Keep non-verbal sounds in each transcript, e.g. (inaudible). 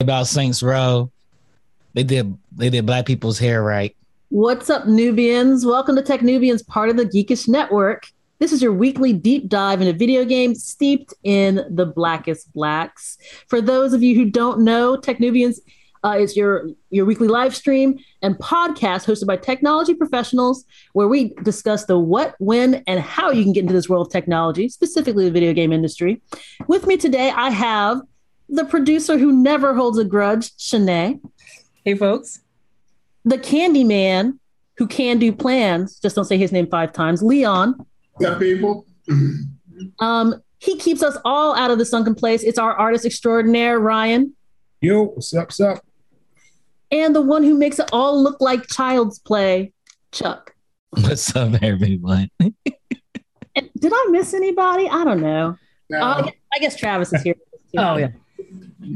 about Saints Row. They did they did black people's hair right. What's up, Nubians? Welcome to Tech Nubians, part of the Geekish Network. This is your weekly deep dive into video games steeped in the blackest blacks. For those of you who don't know, Tech Nubians uh, is your your weekly live stream and podcast hosted by technology professionals, where we discuss the what, when, and how you can get into this world of technology, specifically the video game industry. With me today, I have the producer who never holds a grudge, Shanae. Hey, folks. The candy man who can do plans, just don't say his name five times, Leon. Yeah, people. (clears throat) Um, he keeps us all out of the sunken place. It's our artist extraordinaire, Ryan. Yo, what's up, what's up? And the one who makes it all look like child's play, Chuck. What's up, everyone? And did I miss anybody? I don't know. No. Uh, I, guess, I guess Travis is here. Oh yeah.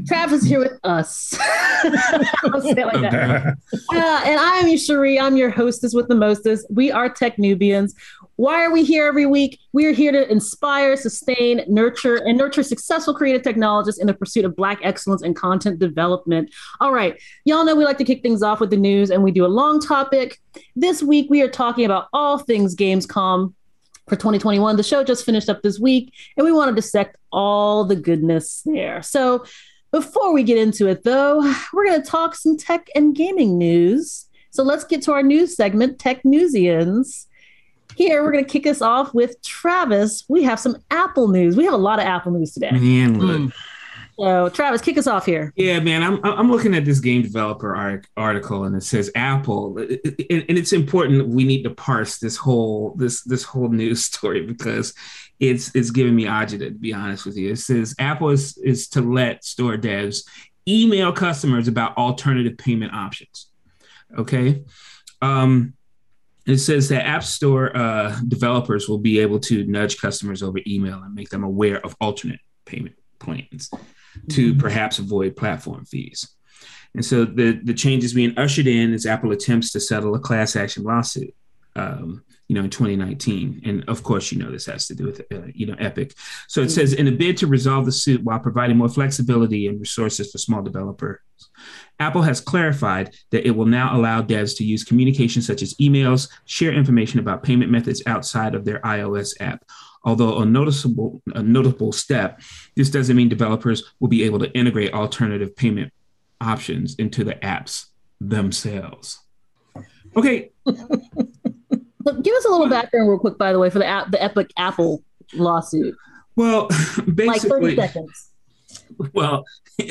Travis is here with us. (laughs) I'll say it like that. (laughs) Uh, and I'm Cherie. I'm your hostess with the mostest. We are Tech Nubians. Why are we here every week? We are here to inspire, sustain, nurture, and nurture successful creative technologists in the pursuit of Black excellence and content development. All right. Y'all know we like to kick things off with the news, and we do a long topic. This week, we are talking about all things Gamescom for 2021. The show just finished up this week, and we want to dissect all the goodness there. So, before we get into it, though, we're going to talk some tech and gaming news. So, let's get to our news segment, Tech Newsians. Here, we're going to kick us off with Travis. We have some Apple news. We have a lot of Apple news today. Man, look. Hmm. So, Travis, kick us off here. Yeah, man, I'm I'm looking at this game developer article and it says Apple, and and it's important we need to parse this whole this this whole news (laughs) story because it's it's giving me agita to be honest with you. It says Apple is is to let store devs email customers about alternative payment options. Okay. Um, it says that App Store uh, developers will be able to nudge customers over email and make them aware of alternate payment plans to perhaps avoid platform fees. And so the the changes being ushered in as Apple attempts to settle a class action lawsuit, um, you know, in 2019. And of course, you know this has to do with uh, you know Epic. So it says in a bid to resolve the suit while providing more flexibility and resources for small developers, Apple has clarified that it will now allow devs to use communication such as emails, share information about payment methods outside of their iOS app. Although a noticeable a notable step, this doesn't mean developers will be able to integrate alternative payment options into the apps themselves. Okay, (laughs) But give us a little background, real quick, by the way, for the the Epic Apple lawsuit. well, (laughs) Like 30 basically, seconds. well, (laughs)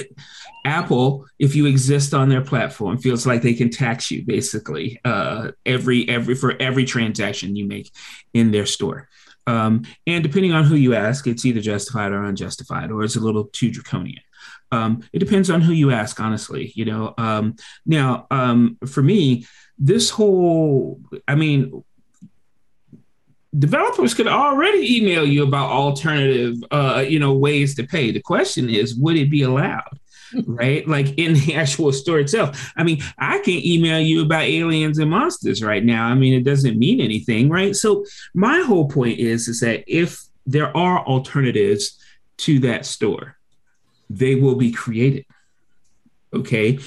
Apple, if you exist on their platform, feels like they can tax you basically uh, every every for every transaction you make in their store. Um, and depending on who you ask, it's either justified or unjustified, or it's a little too draconian. Um, it depends on who you ask, honestly. You know, um, now um, for me, this whole, I mean, developers could already email you about alternative, uh, you know, ways to pay. The question is, would it be allowed? (laughs) right? Like in the actual store itself. I mean, I can email you about aliens and monsters right now. I mean, it doesn't mean anything, right? So my whole point is is that if there are alternatives to that store, they will be created. Okay.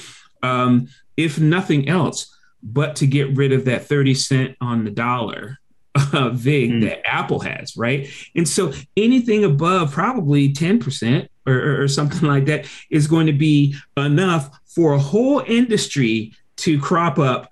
Um, if nothing else, but to get rid of that 30 cent on the dollar uh, VIG Mm. that Apple has, right? And so anything above probably 10% or, or, or something like that is going to be enough for a whole industry to crop up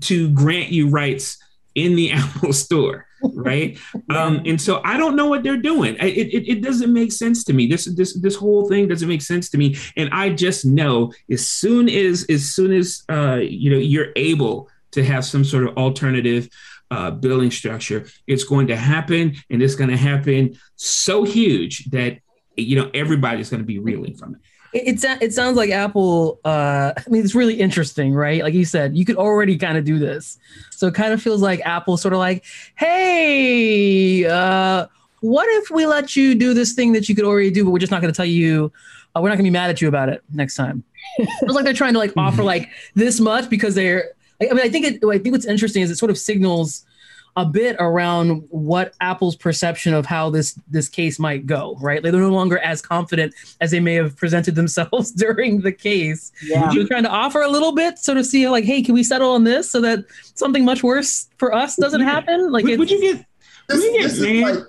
to grant you rights in the (laughs) Apple store, right? (laughs) um, and so I don't know what they're doing. It, it, it doesn't make sense to me. This this this whole thing doesn't make sense to me. And I just know as soon as as soon as uh, you know you're able to have some sort of alternative uh, billing structure, it's going to happen, and it's going to happen so huge that you know everybody's going to be reeling from it. It, it, sounds like Apple. Uh, I mean, it's really interesting, right? Like you said, you could already kind of do this. So it kind of feels like Apple sort of like, hey, uh, what if we let you do this thing that you could already do, but we're just not going to tell you. Uh, we're not going to be mad at you about it next time. (laughs) it feels like they're trying to like offer like this much because they're. I I mean, I think it. I think what's interesting is it sort of signals a bit around what Apple's perception of how this this case might go. Right, like they're no longer as confident as they may have presented (laughs) themselves during the case. Yeah. You're trying to offer a little bit, sort of see like, hey, can we settle on this so that something much worse for us doesn't happen? Like, would, would you get This, would you this get is mad like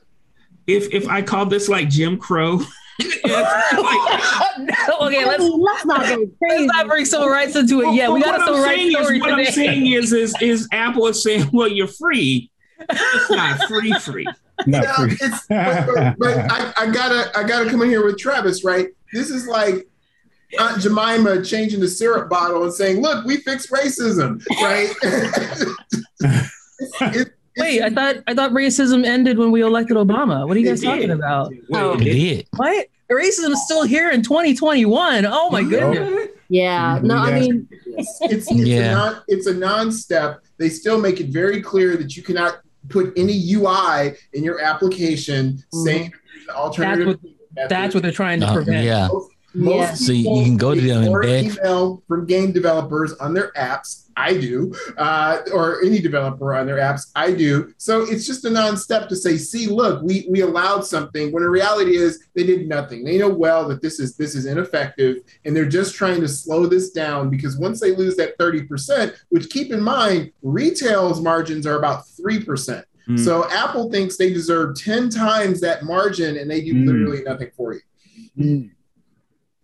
if if I called this like Jim Crow? (laughs) (laughs) okay, let's let's not go let's not bring civil rights into it Yeah, We got a what civil I'm rights saying story is, what I'm saying is, is, is Apple is saying, (laughs) well, you're free. It's not free, free. Not Yeah, free. it's, but, but, but I, I gotta I gotta come in here with Travis, right? This is like Aunt Jemima changing the syrup bottle and saying, "Look, we fixed racism," right? (laughs) It's- it's- Wait, I thought I thought racism ended when we elected Obama. What are you guys talking about? Wait, Oh. It did. What? Racism is still here in 2021. Oh my goodness. Yeah. No, I mean, it's it's, Yeah. a non, it's a non-step. They still make it very clear that you cannot put any UI in your application saying there's an alternative. what- That's what they're trying to Uh, prevent. yeah. Most Yeah. So you can go to them and ignore beg. email from game developers on their apps. I do, uh, or any developer on their apps. I do. So it's just a non-step to say, "See, look, we we allowed something." When the reality is, they did nothing. They know well that this is this is ineffective, and they're just trying to slow this down because once they lose that thirty percent, which keep in mind, retail's margins are about three percent. Mm. So Apple thinks they deserve ten times that margin, and they do Mm. literally nothing for you.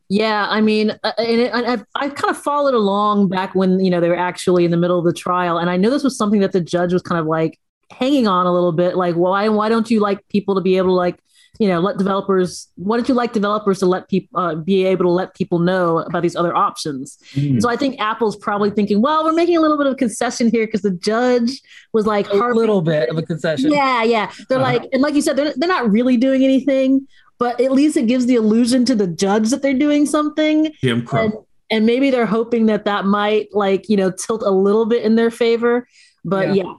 Yeah, I mean, uh, and it, I've, I've kind of followed along back when, you know, they were actually in the middle of the trial. And I know this was something that the judge was kind of like hanging on a little bit. Like, why, why don't you like people to be able to like, you know, let developers, why don't you like developers to let people uh, be able to let people know about these other options? Mm. So I think Apple's probably thinking, well, we're making a little bit of a concession here because the judge was like A little bit of a concession. Yeah, yeah. They're Uh-huh. like, and like you said, they're, they're not really doing anything, but at least it gives the illusion to the judge that they're doing something. Jim Crow. And, and maybe they're hoping that that might like, you know, tilt a little bit in their favor. But Yeah. yeah,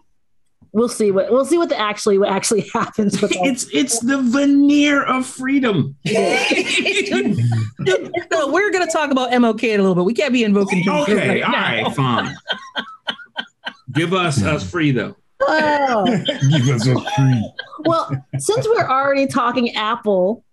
we'll see what, we'll see what the actually, what actually (laughs) happens with. It's it's the veneer of freedom. (laughs) no, we're going to talk about MLK in a little bit. We can't be invoking. Jim Crow Okay, all now. right, fine. Give us us free though. Oh. Give us a free. well, since we're already talking Apple,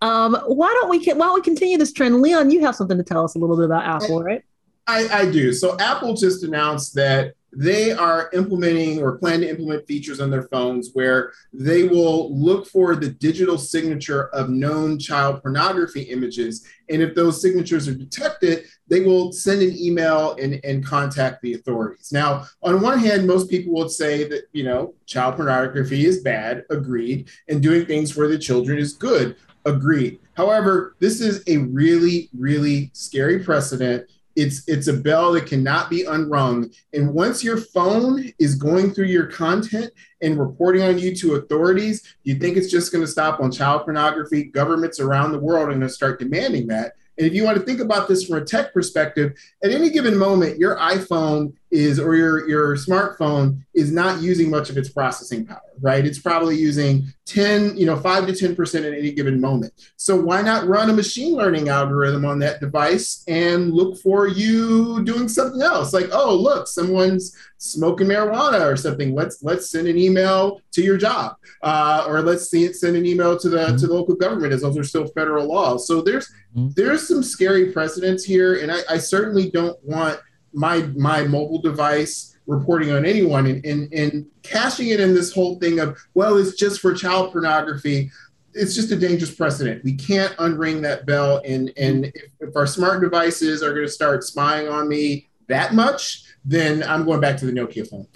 um, why don't we, why don't we continue this trend? Leon, you have something to tell us a little bit about Apple, right? I, I do. So Apple just announced that they are implementing or plan to implement features on their phones where they will look for the digital signature of known child pornography images. And if those signatures are detected, they will send an email and, and contact the authorities. Now, on one hand, most people would say that, you know, child pornography is bad, agreed, and doing things for the children is good, agreed. However, this is a really, really scary precedent. It's it's a bell that cannot be unrung. And once your phone is going through your content and reporting on you to authorities you think it's just going to stop on child pornography governments around the world are going to start demanding that and if you want to think about this from a tech perspective at any given moment your iphone is or your your smartphone is not using much of its processing power right? It's probably using 10 you know 5 to 10% at any given moment. So why not run a machine learning algorithm on that device and look for you doing something else? Like oh look someone's smoking marijuana or something. Let's let's send an email to your job uh, or let's see it send an email to the to the local government as those are still federal laws. So there's Mhm. there's some scary precedents here and I, I certainly don't want my my mobile device reporting on anyone and, and and cashing it in this whole thing of well it's just for child pornography. It's just a dangerous precedent. We can't unring that bell and and if, if our smart devices are going to start spying on me that much then i'm going back to the nokia phone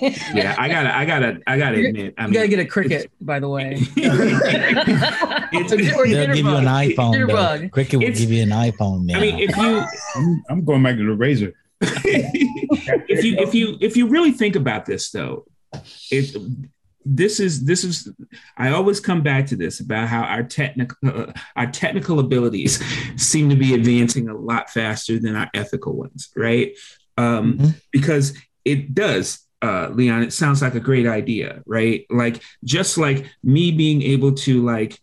Yeah, I gotta, I gotta, I gotta admit. I You got to get a cricket, by the way. (laughs) it's, (laughs) Or They'll give you an iPhone. Jitterbug. Though. Cricket will It's- give you an iPhone now. I mean, if you I'm, I'm going back to the Razr. (laughs) if you if you if you really think about this though it this is this is i always come back to this about how our technical uh, our technical abilities seem to be advancing a lot faster than our ethical ones right um Mhm. because it does uh leon it sounds like a great idea right like just like me being able to like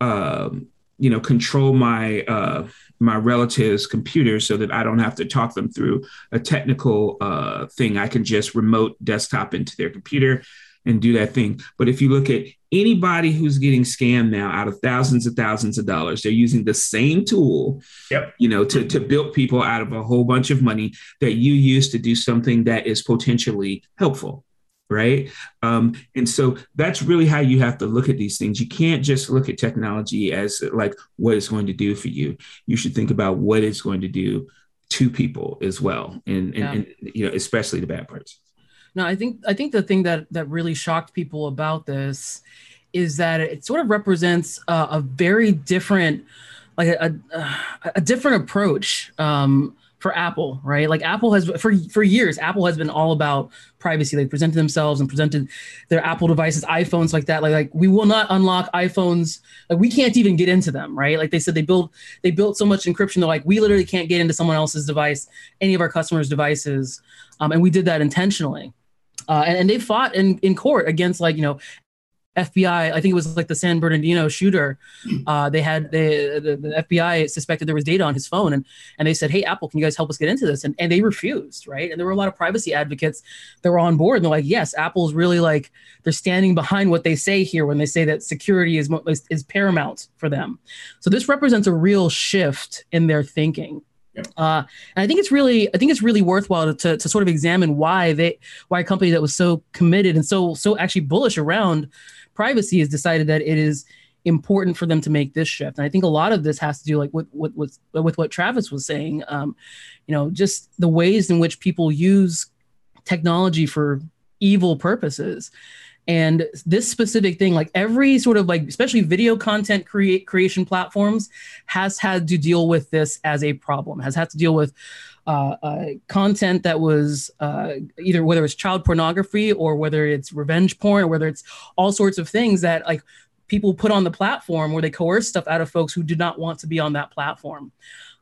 um you know control my uh my relatives computer so that i don't have to talk them through a technical uh, thing. I can just remote desktop into their computer. and do that thing. But if you look at anybody who's getting scammed now out of thousands and thousands of dollars, they're using the same tool, Yep. you know, to, to build people out of a whole bunch of money that you use to do something that is potentially helpful. Right. Um, and so that's really how you have to look at these things. You can't just look at technology as like what it's going to do for you. You should think about what it's going to do to people as well. And, and, Yeah. and you know, especially the bad parts. No, I think I think the thing that that really shocked people about this is that it sort of represents a very different, like a, a, a different approach um, for Apple, right? Like Apple has for for years, Apple has been all about privacy. They presented themselves and presented their Apple devices, iPhones like that. Like like we will not unlock iPhones. Like we can't even get into them, right? Like they said they built they built so much encryption. They're like we literally can't get into someone else's device, any of our customers' devices, um, and we did that intentionally. Uh, and, and they fought in, in court against like you know FBI. I think it was like the San Bernardino shooter. Uh, they had they, the, the FBI suspected there was data on his phone, and and they said, "Hey, Apple, can you guys help us get into this?" And and they refused, right? And there were a lot of privacy advocates that were on board. And they're like, "Yes, Apple's really like they're standing behind what they say here when they say that security is is, is paramount for them." So this represents a real shift in their thinking. Uh, and I think it's really, I think it's really worthwhile to, to sort of examine why they, why a company that was so committed and so so actually bullish around privacy has decided that it is important for them to make this shift. And I think a lot of this has to do like with with with, with what Travis was saying. Um, you know, just the ways in which people use technology for evil purposes. And this specific thing, like every sort of like, especially video content create creation platforms, has had to deal with this as a problem. Has had to deal with uh, uh, content that was uh, either whether it's child pornography or whether it's revenge porn or whether it's all sorts of things that like people put on the platform where they coerce stuff out of folks who do not want to be on that platform.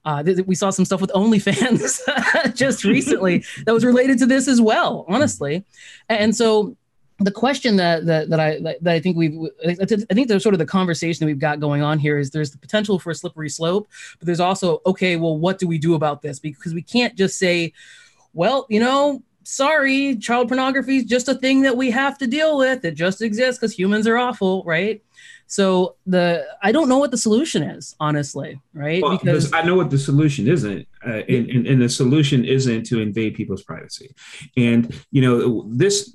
Uh, th- we saw some stuff with OnlyFans (laughs) just recently (laughs) that was related to this as well, honestly. And so the question that that, that I that I think we've I think there's sort of the conversation that we've got going on here is there's the potential for a slippery slope, but there's also okay, well, what do we do about this? Because we can't just say, well, you know, sorry, child pornography is just a thing that we have to deal with. It just exists because humans are awful, right? So the I don't know what the solution is, honestly, right? Well, because I know what the solution isn't, uh, and, and, and the solution isn't to invade people's privacy. And you know this.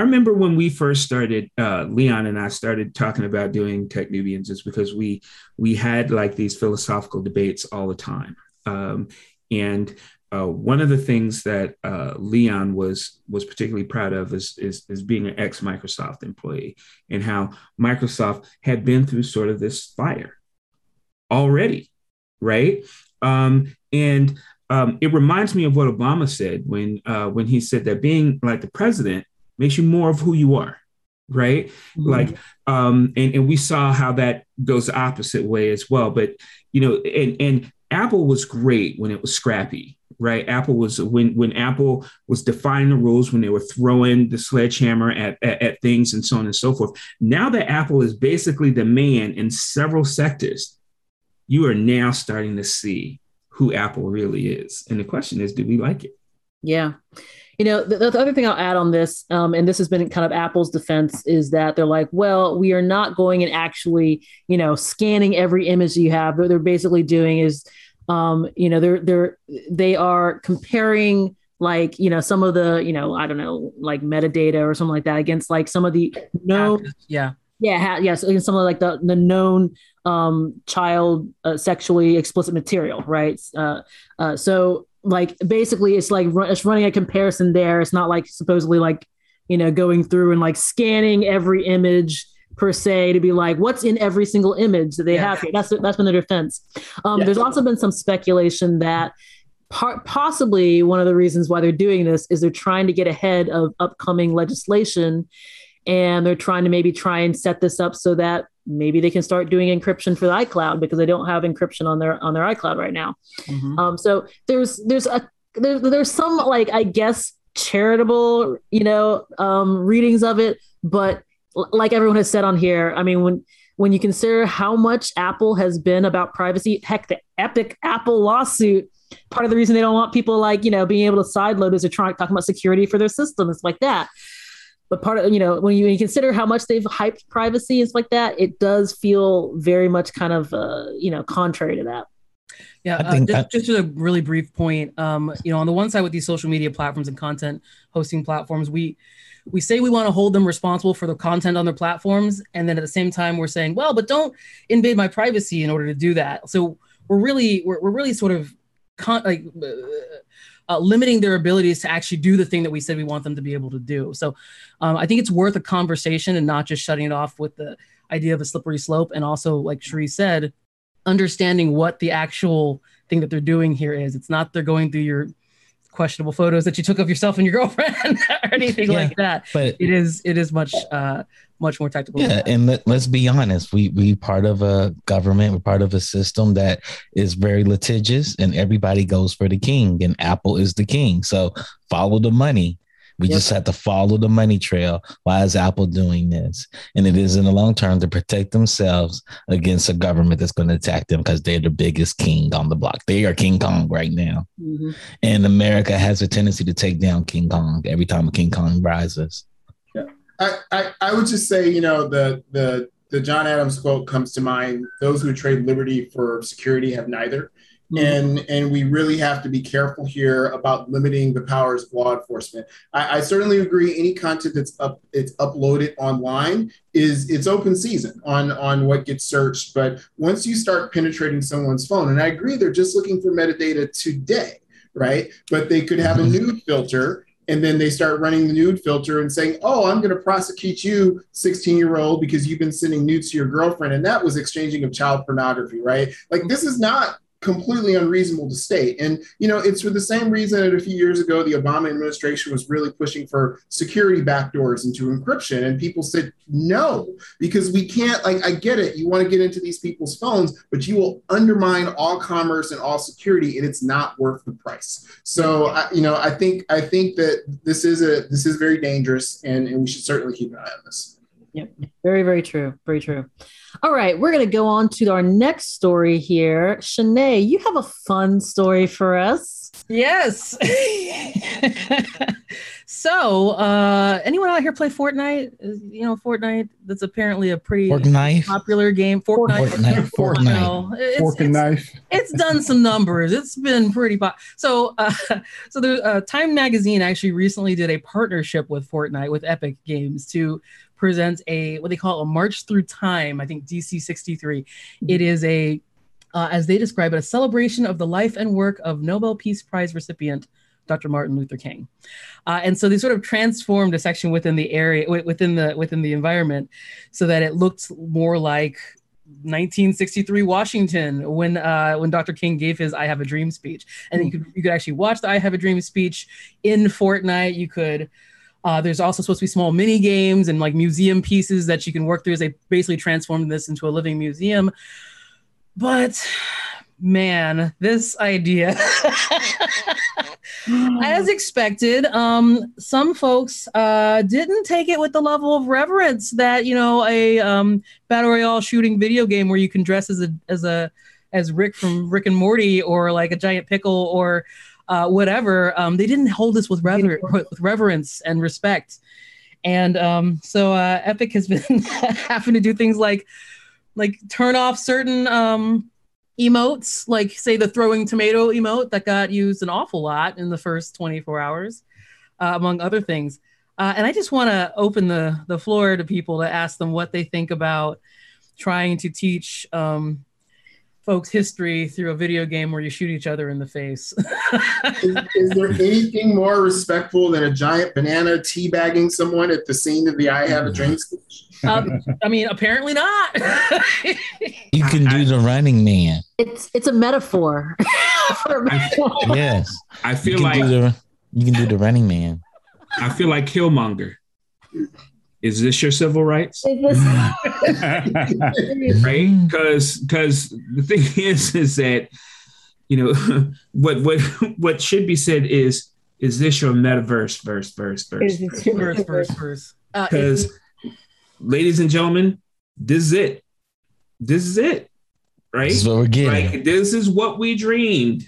I remember when we first started, uh, Leon and I started talking about doing Tech Nubians, is because we we had like these philosophical debates all the time, um, and uh, one of the things that uh, Leon was was particularly proud of is, is, is being an ex Microsoft employee and how Microsoft had been through sort of this fire already, right? Um, and um, it reminds me of what Obama said when uh, when he said that being like the president makes you more of who you are, right? Mm-hmm. Like, um, and and we saw how that goes the opposite way as well. But you know, and and Apple was great when it was scrappy, right? Apple was when when Apple was defining the rules when they were throwing the sledgehammer at, at, at things and so on and so forth. Now that Apple is basically the man in several sectors, you are now starting to see who Apple really is. And the question is, do we like it? Yeah. You know, the, the other thing I'll add on this, um, and this has been kind of Apple's defense, is that they're like, well, we are not going and actually, you know, scanning every image you have. What they're basically doing is, um, you know, they're they're they are comparing like you know some of the you know I don't know like metadata or something like that against like some of the known yeah yeah ha- yes against some of like the the known um, child uh, sexually explicit material, right? Uh, uh, so like basically it's like it's running a comparison there. It's not like supposedly like you know going through and like scanning every image per se to be like what's in every single image that they yeah. have here. That's that's been their defense. Um, yeah. There's also been some speculation that. Part, possibly one of the reasons why they're doing this is they're trying to get ahead of upcoming legislation and they're trying to maybe try and set this up so that maybe they can start doing encryption for the iCloud because they don't have encryption on their on their iCloud right now. Mm-hmm. Um, so there's there's a there, there's some like I guess charitable you know um, readings of it, but like everyone has said on here, I mean when when you consider how much Apple has been about privacy, heck, the epic Apple lawsuit. Part of the reason they don't want people like you know being able to sideload is they're trying talking about security for their system. It's like that but part of you know when you, when you consider how much they've hyped privacy and stuff like that, it does feel very much kind of uh, you know contrary to that. Yeah, uh, just, I- just a really brief point. Um, you know, on the one side with these social media platforms and content hosting platforms, we we say we want to hold them responsible for the content on their platforms, and then at the same time we're saying, well, but don't invade my privacy in order to do that. So we're really we're, we're really sort of con- like uh, uh, limiting their abilities to actually do the thing that we said we want them to be able to do. So um, I think it's worth a conversation and not just shutting it off with the idea of a slippery slope, and also like Sheree said understanding what the actual thing that they're doing here is. It's not they're going through your questionable photos that you took of yourself and your (laughs) girlfriend or anything Yeah, like that. But It is it is much uh much more tactical. yeah, and let, let's be honest, we we part of a government, we're part of a system that is very litigious, and everybody goes for the king, and Apple is the king. So follow the money. We Yep. just have to follow the money trail. Why is Apple doing this? And it is in the long term to protect themselves against a government that's going to attack them because they're the biggest king on the block. They are King Kong right now. Mhm. And America has a tendency to take down King Kong every time King Kong rises. I, I, I would just say, you know, the the the John Adams quote comes to mind. Those who trade liberty for security have neither. Mm-hmm. And and we really have to be careful here about limiting the powers of law enforcement. I, I certainly agree. Any content that's up it's uploaded online is it's open season on on what gets searched. But once you start penetrating someone's phone, and I agree, they're just looking for metadata today, right? But they could have a mm-hmm. nude filter and then they start running the nude filter and saying, "Oh, I'm going to prosecute you, 16 year old, because you've been sending nudes to your girlfriend," and that was exchanging of child pornography, right? Like this is not completely unreasonable to state. And you know, it's for the same reason that a few years ago the Obama administration was really pushing for security backdoors into encryption, and people said no because we can't. Like, I get it, you want to get into these people's phones, but you will undermine all commerce and all security, and it's not worth the price. So, I, you know, I think I think that this is a this is very dangerous, and, and we should certainly keep an eye on this. Very, very true. Very true. All right, we're going to go on to our next story here. Shanae, you have a fun story for us. Yes. (laughs) so, uh, anyone out here play Fortnite? You know, Fortnite. That's apparently a pretty Fork knife. popular game. (laughs) Fortnite. Fortnite. You Fortnite. know, it's- Fork and it's- knife. it's done some numbers. It's been pretty pop. So, uh, (laughs) so the uh, Time Magazine actually recently did a partnership with Fortnite with Epic Games to present a what they call a March Through Time. I think DC sixty three. It is a, uh, as they describe it, a celebration of the life and work of Nobel Peace Prize recipient. Dr. Martin Luther King, uh, and so they sort of transformed a section within the area, wi- within the within the environment, so that it looked more like 1963 Washington when uh, when Dr. King gave his "I Have a Dream" speech, and you could you could actually watch the "I Have a Dream" speech in Fortnite. You could. Uh, there's also supposed to be small mini games and like museum pieces that you can work through as they basically transformed this into a living museum. But man, this idea, (laughs) (laughs) as expected, um, some folks uh, didn't take it with the level of reverence that you know a um, battle royale shooting video game where you can dress as a as a as Rick from Rick and Morty or like a giant pickle or uh, whatever. Um, they didn't hold us with rever- with reverence and respect, and um, so uh, Epic has (laughs) been having to do things like like turn off certain um, emotes, like say the throwing tomato emote that got used an awful lot in the first 24 hours, uh, among other things. Uh, and I just want to open the the floor to people to ask them what they think about trying to teach um, folks history through a video game where you shoot each other in the face. Is, (laughs) is there anything more respectful than a giant banana teabagging someone at the scene of the "I Have a Dream" speech? um, I mean, apparently not. (laughs) You can do the running man. It's it's a metaphor. (laughs) for a Yes. I feel can like the you can do the running man. I feel like Killmonger. Is this your civil rights? (laughs) (laughs) Right because because the thing (laughs) is is that you know what what what should be said is is this your metaverse verse verse verse Is this your first, first, first. Uh, because ladies and gentlemen this is it this is it right This is what we're getting. like this is what we dreamed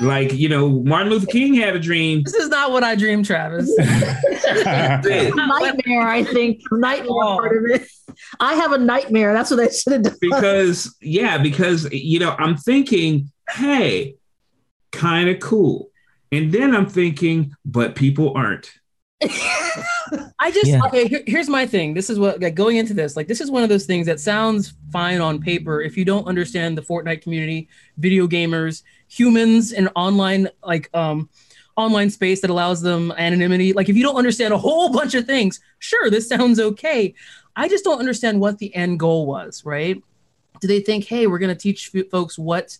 Like, you know, Martin Luther King had a dream. This is not what I dreamed, Travis. (laughs) (laughs) nightmare, I think. Nightmare Oh. part of it. I have a nightmare. That's what they should have done. because yeah, because you know, I'm thinking, hey, kind of cool. And then I'm thinking, but people aren't. (laughs) (laughs) I just Yeah. okay. Here, here's my thing. This is what like going into this. Like this is one of those things that sounds fine on paper if you don't understand the Fortnite community, video gamers, humans, and online like um online space that allows them anonymity. Like if you don't understand a whole bunch of things, sure, this sounds okay. I just don't understand what the end goal was. Right? Do they think, hey, we're gonna teach f- folks what?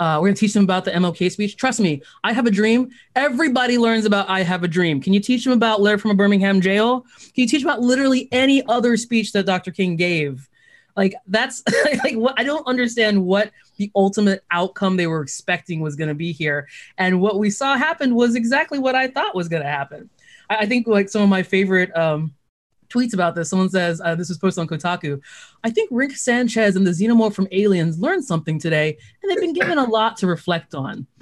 Uh, we're going to teach them about the MLK speech. Trust me, I have a dream. Everybody learns about I have a dream. Can you teach them about letter from a Birmingham jail? Can you teach about literally any other speech that Dr. King gave? Like that's (laughs) like what I don't understand what the ultimate outcome they were expecting was going to be here, and what we saw happen was exactly what I thought was going to happen. I, I think like some of my favorite um, tweets about this. Someone says uh, this was posted on Kotaku. I think Rick Sanchez and the xenomorph from Aliens learned something today, and they've been given a lot to reflect on. (laughs)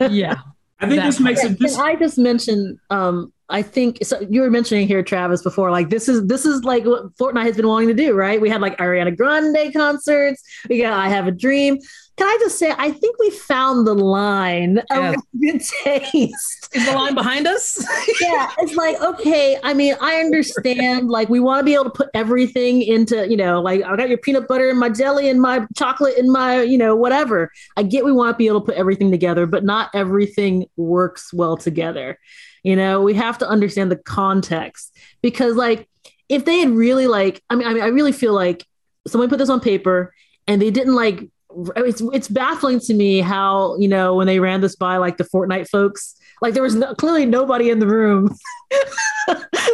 yeah, I think this makes it this Can I just mention? Um, I think so. You were mentioning here, Travis, before. Like this is this is like what Fortnite has been wanting to do, right? We had like Ariana Grande concerts. We got I Have a Dream. Can I just say? I think we found the line Yes. of good (laughs) taste. is the line behind us? (laughs) yeah, it's like okay. I mean, I understand. Like, we want to be able to put everything into, you know, like I got your peanut butter and my jelly and my chocolate and my, you know, whatever. I get we want to be able to put everything together, but not everything works well together. You know, we have to understand the context because, like, if they had really like, I mean, I mean, I really feel like someone put this on paper and they didn't like. It's it's baffling to me how you know when they ran this by like the Fortnite folks, like there was no, clearly nobody in the room (laughs)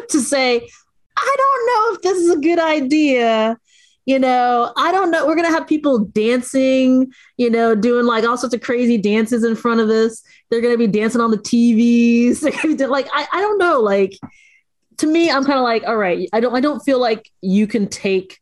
to say, I don't know if this is a good idea. You know, I don't know. We're gonna have people dancing, you know, doing like all sorts of crazy dances in front of us. They're gonna be dancing on the TVs. (laughs) Like, I, I don't know. Like to me, I'm kind of like, all right, I don't I don't feel like you can take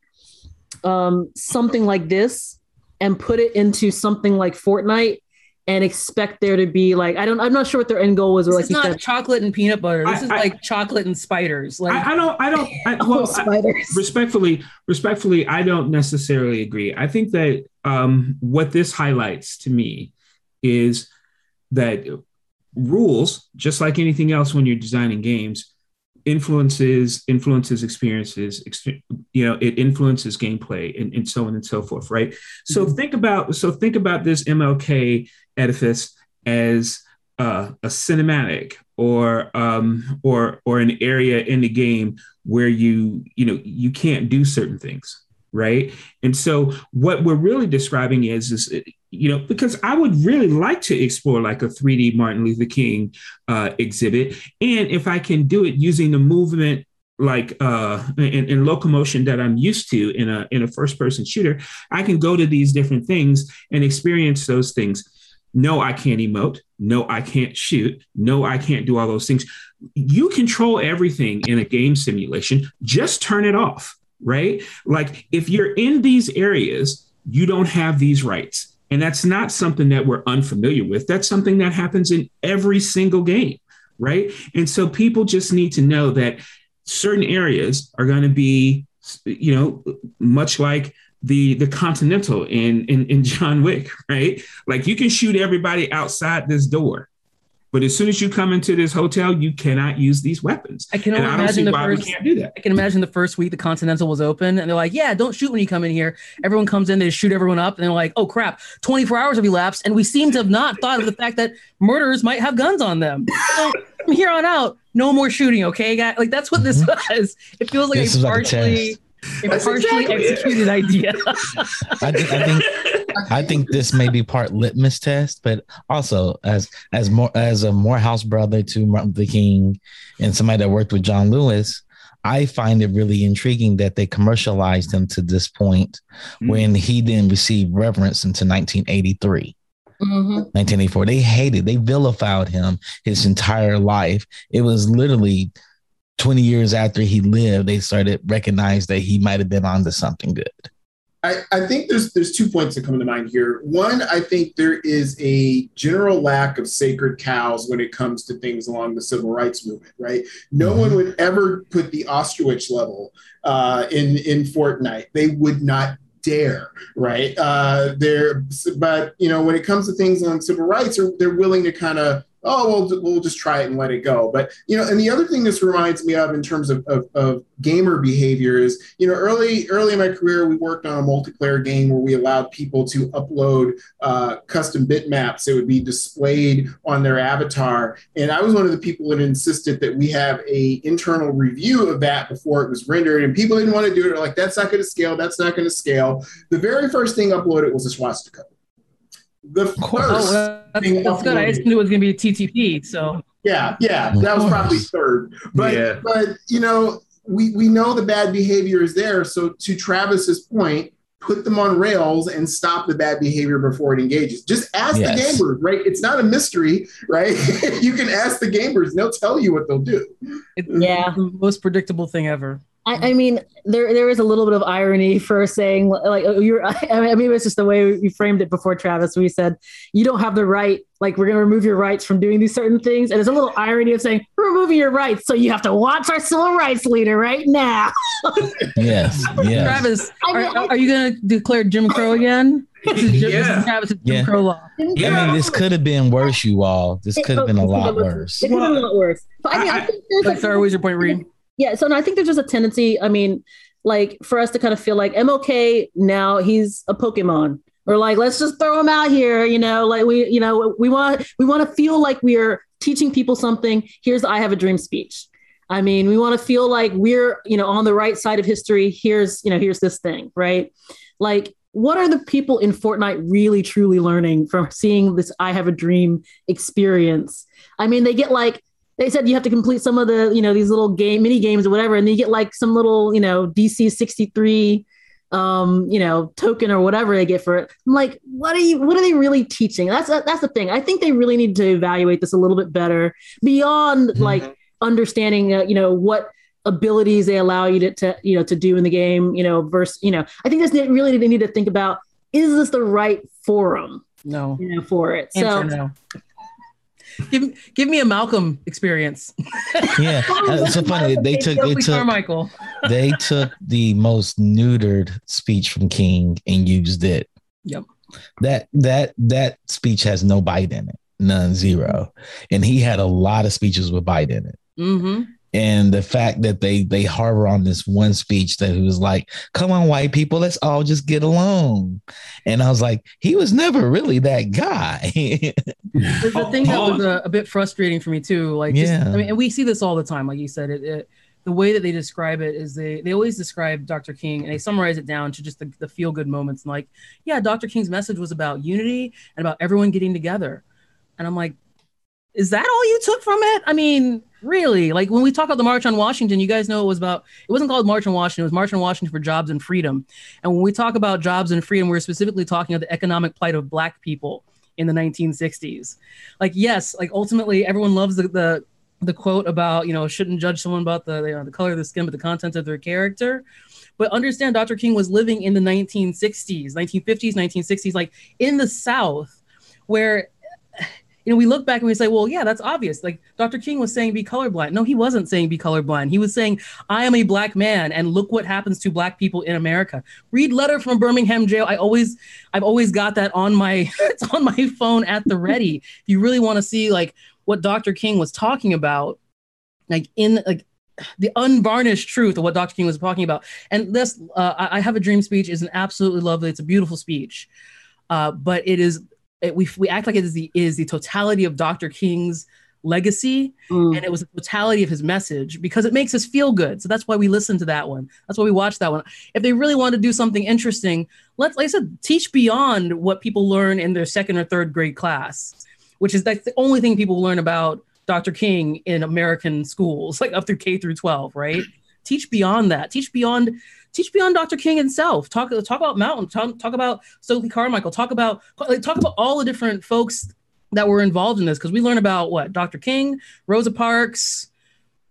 um something like this and put it into something like Fortnite and expect there to be like I don't I'm not sure what their end goal was or This like is not said chocolate and peanut butter. This I- is I- like chocolate and spiders. Like I, I don't I don't I, (laughs) oh, well I, spiders. respectfully respectfully I don't necessarily agree. I think that um what this highlights to me is that rules just like anything else when you're designing games influences influences experiences you know it influences gameplay and, and so on and so forth right? So think about so think about this mlk edifice as uh, a cinematic or um, or or an area in the game where you you know you can't do certain things right? And so what we're really describing is is you know because i would really like to explore like a 3d martin luther king uh, exhibit. And if i can do it using the movement like uh in, in locomotion that i'm used to in a in a first person shooter i can go to these different things and experience those things. No i can't emote. No i can't shoot. No i can't do all those things. You control everything in a game simulation. Just turn it off right? Like if you're in these areas you don't have these rights and that's not something that we're unfamiliar with. That's something that happens in every single game right? And so people just need to know that certain areas are going to be you know much like the the continental in, in in john wick (laughs) right? Like you can shoot everybody outside this door but as soon as you come into this hotel you cannot use these weapons I can and i don't see imagine the why first. we can't do that I can imagine the first week the Continental was open, and they're like, "Yeah, don't shoot when you come in here." Everyone comes in, they shoot everyone up, and they're like, "Oh crap, 24 hours have elapsed, and we seem to have not thought of the fact that murderers might have guns on them." So from here on out, no more shooting, okay, guys? Like that's what this mm-hmm. was. It feels like This a is like a partially, a partially exactly executed idea. (laughs) I think, I think I think this may be part litmus test, but also as as more as a Morehouse brother to Martin Luther King and somebody that worked with John Lewis, I find it really intriguing that they commercialized him to this point Mm. when he didn't receive reverence until 1983. Mhm. 1984. They hated, they vilified him his entire life. It was literally 20 years after he lived, they started recognize that he might have been onto something good. I, I think there's there's two points that come to mind here. One, I think there is a general lack of sacred cows when it comes to things along the civil rights movement, right? No one would ever put the Auschwitz level uh, in in Fortnite. They would not dare, right? Uh, they're but you know when it comes to things on civil rights, they're willing to kind of oh, we'll, we'll just try it and let it go. But, you know, and the other thing this reminds me of in terms of, of, of, gamer behavior is, you know, early, early in my career, we worked on a multiplayer game where we allowed people to upload uh, custom bitmaps that would be displayed on their avatar. And I was one of the people that insisted that we have a internal review of that before it was rendered. And people didn't want to do it. They're like, that's not going to scale. That's not going to scale. The very first thing uploaded was a swastika the first oh, well, that's, that's good. I just knew it was going to be TTP. So yeah, yeah, that was probably (laughs) third. But yeah. but you know, we we know the bad behavior is there. So to Travis's point, put them on rails and stop the bad behavior before it engages. Just ask yes. the gamers, right? It's not a mystery, right? (laughs) you can ask the gamers; they'll tell you what they'll do. yeah, the most predictable thing ever. I, I, mean, there there is a little bit of irony for saying like oh, you're. (laughs) I mean, it's just the way you framed it before, Travis. We said you don't have the right. Like we're going to remove your rights from doing these certain things, and there's a little irony of saying we're removing your rights, so you have to watch our civil rights leader right now. (laughs) yes, yes. Travis, I mean, are, are, you going to declare Jim Crow again? yeah. Yeah. Yeah. I mean, this could have been worse, you all. This could have been a lot worse. It could have been a lot worse. But, I mean, I think there's like, sorry, what was your point, Reed? Yeah, so I think there's just a tendency. I mean, like for us to kind of feel like MLK now he's a Pokemon, or like let's just throw him out here. You know, like we, you know, we want we want to feel like we're teaching people something. Here's I have a dream speech. I mean, we want to feel like we're you know on the right side of history. Here's you know here's this thing, right? Like what are the people in Fortnite really truly learning from seeing this I have a dream experience? I mean, they get like they said you have to complete some of the you know these little game mini games or whatever and then you get like some little you know dc 63 um you know token or whatever they get for it. I'm like what are you what are they really teaching? That's that's the thing. I think they really need to evaluate this a little bit better beyond mm-hmm. like understanding uh, you know what abilities they allow you to, to you know to do in the game you know versus you know i think this really they need to think about is this the right forum? No. You know for it. Answer so no give give me a Malcolm experience. yeah, (laughs) it's so funny. They took they took Carmichael. they took the most neutered speech from King and used it. Yep. That that that speech has no bite in it, none, zero, and he had a lot of speeches with bite in it. Mm-hmm and the fact that they they harbor on this one speech that he was like come on white people let's all just get along. And i was like he was never really that guy. The (laughs) thing that was a, uh, a, bit frustrating for me too like just, yeah i mean and we see this all the time like you said it, it, the way that they describe it is they they always describe dr king and they summarize it down to just the, the feel good moments and like yeah dr king's message was about unity and about everyone getting together. And i'm like is that all you took from it? I mean Really? Like when we talk about the March on Washington, you guys know it was about it wasn't called March on Washington, it was March on Washington for Jobs and Freedom. And when we talk about jobs and freedom, we're specifically talking about the economic plight of black people in the 1960s. Like yes, like ultimately everyone loves the the, the quote about, you know, shouldn't judge someone about the you know, the color of the skin but the content of their character. But understand Dr. King was living in the 1960s, 1950s, 1960s like in the South where you know, we look back and we say, well, yeah, that's obvious. Like Dr. King was saying be colorblind. No, he wasn't saying be colorblind. He was saying, I am a black man and look what happens to black people in America. Read letter from Birmingham jail. I always I've always got that on my (laughs) it's on my phone at the ready. if you really want to see like what Dr. King was talking about, like in like the unvarnished truth of what Dr. King was talking about. And this, uh, I have a dream speech is an absolutely lovely. It's a beautiful speech, uh, but it is it, we we act like it is the is the totality of Dr. King's legacy mm. and it was the totality of his message because it makes us feel good so that's why we listen to that one that's why we watch that one if they really want to do something interesting let's like i said teach beyond what people learn in their second or third grade class which is that's the only thing people learn about dr king in american schools (laughs) like up through k through 12 right teach beyond that teach beyond teach beyond Dr. King himself. Talk talk about Malcolm. Talk, talk about Stokely Carmichael. Talk about like, talk about all the different folks that were involved in this because we learn about what Dr. King, Rosa Parks,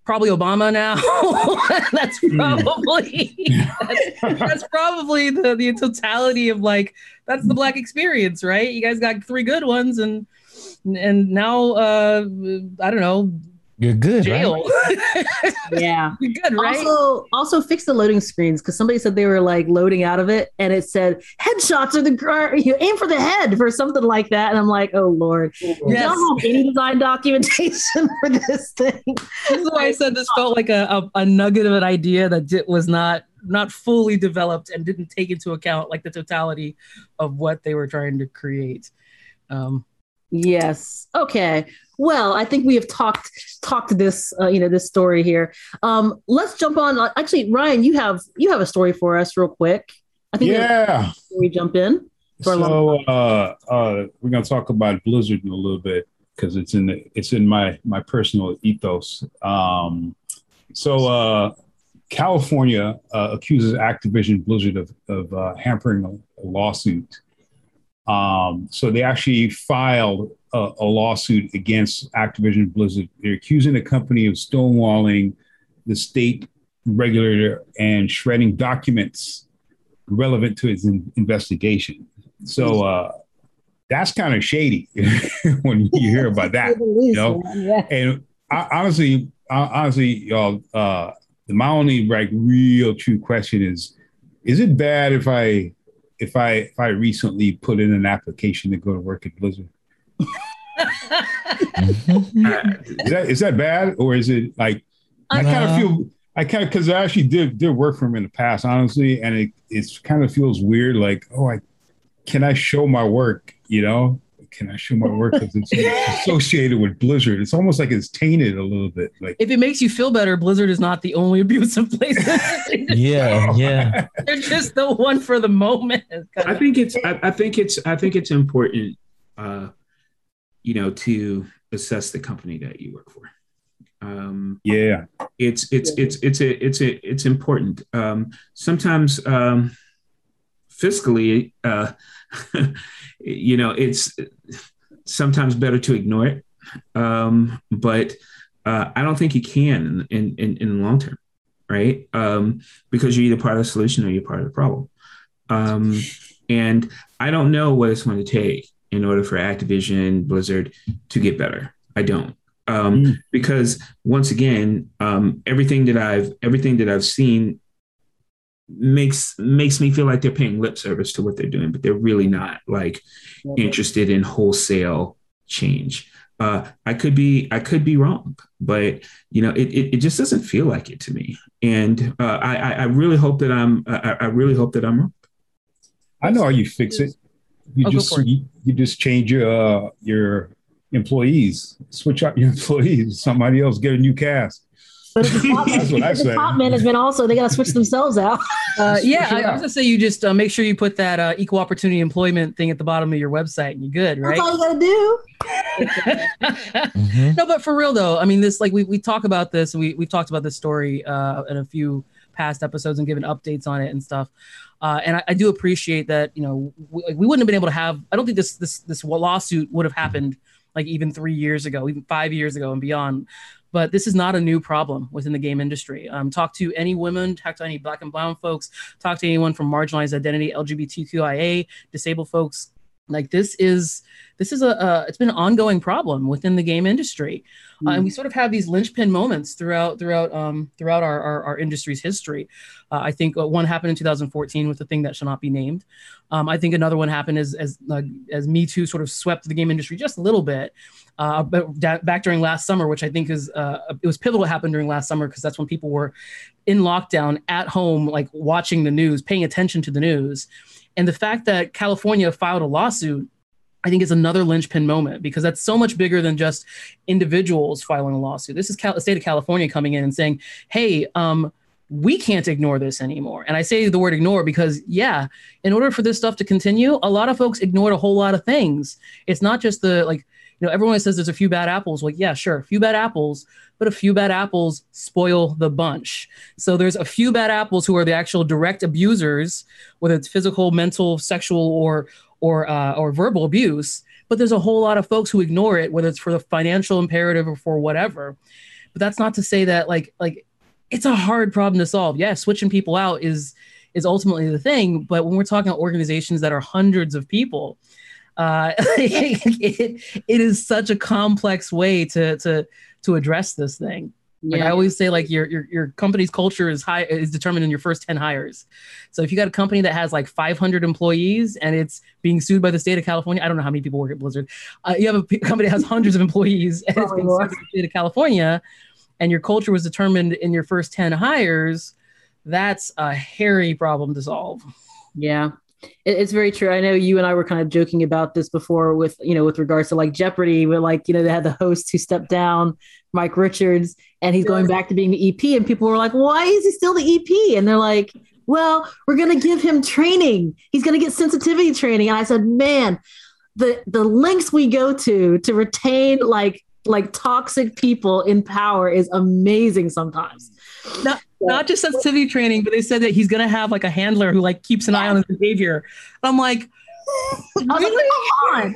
probably Obama now. (laughs) that's probably that's, (laughs) that's, probably the the totality of like that's the black experience, right? You guys got three good ones and and now uh I don't know you're good. Jail. Right? (laughs) yeah. You're good, right? Also, also fix the loading screens because somebody said they were like loading out of it and it said headshots are the you aim for the head for something like that. And I'm like, oh Lord. Yes. You don't have any design documentation (laughs) for this thing. This is why I said this felt like a, a, a nugget of an idea that was not not fully developed and didn't take into account like the totality of what they were trying to create. Um, yes. Okay. Well, I think we have talked talked this uh, you know this story here. Um, let's jump on. Uh, actually, Ryan, you have you have a story for us, real quick. I think yeah. We jump in. So uh, uh, we're gonna talk about Blizzard in a little bit because it's in the it's in my my personal ethos. Um, so uh, California uh, accuses Activision Blizzard of of uh, hampering a, a lawsuit. Um, so they actually filed a, a, lawsuit against Activision Blizzard. They're accusing the company of stonewalling the state regulator and shredding documents relevant to its in- investigation. So uh, that's kind of shady (laughs) when you hear (laughs) about that, you know. Yeah. And I, honestly, I, honestly, y'all, uh, my only like real true question is: Is it bad if I if I if I recently put in an application to go to work at Blizzard? Is that is that bad or is it like I kind of feel I kind of because I actually did did work for him in the past, honestly, and it it's kind of feels weird. Like, oh, I can I show my work? You know, can I show my work because it's (laughs) associated with Blizzard? It's almost like it's tainted a little bit. Like, if it makes you feel better, Blizzard is not the only abusive place. (laughs) (laughs) yeah, yeah, they're just the one for the moment. I think it's I, I think it's I think it's important. Uh, you know, to assess the company that you work for. Um, yeah, it's it's it's it's a, it's a, it's important. Um, sometimes um, fiscally, uh, (laughs) you know, it's sometimes better to ignore it, um, but uh, I don't think you can in in, in the long term, right? Um, because you're either part of the solution or you're part of the problem. Um, and I don't know what it's going to take in order for Activision Blizzard to get better. I don't. Um, mm. because once again, um, everything that I've everything that I've seen makes makes me feel like they're paying lip service to what they're doing, but they're really not like interested in wholesale change. Uh, I could be I could be wrong, but you know it, it, it just doesn't feel like it to me, and uh, I I really hope that I'm I, I really hope that I'm wrong. I know how you fix it. You I'll just you, you, just change your uh, your employees, switch out your (laughs) employees. Somebody else get a new cast. But the top, (laughs) That's what I say. top management also they got to switch themselves out. (laughs) Uh, yeah, I, I, was gonna say you just uh, make sure you put that uh, equal opportunity employment thing at the bottom of your website, and you're good, right? That's all you gotta do. mm-hmm. No, but for real though, I mean, this like we we talk about this. We we've talked about this story uh, in a few past episodes and given updates on it and stuff. Uh, and I, I, do appreciate that. You know, we, we, wouldn't have been able to have. I don't think this this this lawsuit would have happened like even three years ago, even five years ago and beyond. But this is not a new problem within the game industry. Um, talk to any women, talk to any black and brown folks, talk to anyone from marginalized identity, LGBTQIA, disabled folks. Like this is this is a, it's been an ongoing problem within the game industry, mm. uh, and we mm. sort of have these linchpin moments throughout throughout um, throughout our, our, our industry's history. Uh, I think uh, one happened in 2014 with the thing that shall not be named. Um, I think another one happened as as uh, as Me Too sort of swept the game industry just a little bit. Uh, but da- back during last summer, which I think is uh, it was pivotal. What happened during last summer because that's when people were in lockdown at home, like watching the news, paying attention to the news, and the fact that California filed a lawsuit I think is another linchpin moment because that's so much bigger than just individuals filing a lawsuit. This is Cal- the state of California coming in and saying, "Hey, um, we can't ignore this anymore." And I say the word "ignore" because, yeah, in order for this stuff to continue, a lot of folks ignored a whole lot of things. It's not just the like, you know, everyone says there's a few bad apples. Like, yeah, sure, a few bad apples, but a few bad apples spoil the bunch. So there's a few bad apples who are the actual direct abusers, whether it's physical, mental, sexual, or or uh, or verbal abuse, but there's a whole lot of folks who ignore it, whether it's for the financial imperative or for whatever. but that's not to say that like like it's a hard problem to solve. Yeah, switching people out is is ultimately the thing, but when we're talking about organizations that are hundreds of people, uh, (laughs) it, it is such a complex way to to to address this thing. Like I always say, like your, your your company's culture is high is determined in your first ten hires. So if you got a company that has like 500 employees and it's being sued by the state of California, I don't know how many people work at Blizzard. Uh, you have a p- (laughs) company that has hundreds of employees and it's being sued by the state of California, and your culture was determined in your first 10 hires. That's a hairy problem to solve. Yeah, it's very true. I know you and I were kind of joking about this before with, you know, with regards to like Jeopardy, where like, you know, they had the host who stepped down, Mike Richards, and he's going back to being the EP. And people were like, why is he still the EP? And they're like, well, we're going to give him training. He's going to get sensitivity training. And I said, man, the, the links we go to to retain like like toxic people in power is amazing sometimes. Not, not just sensitivity training, but they said that he's gonna have like a handler who like keeps an eye on his behavior. I'm like, I was like, come on.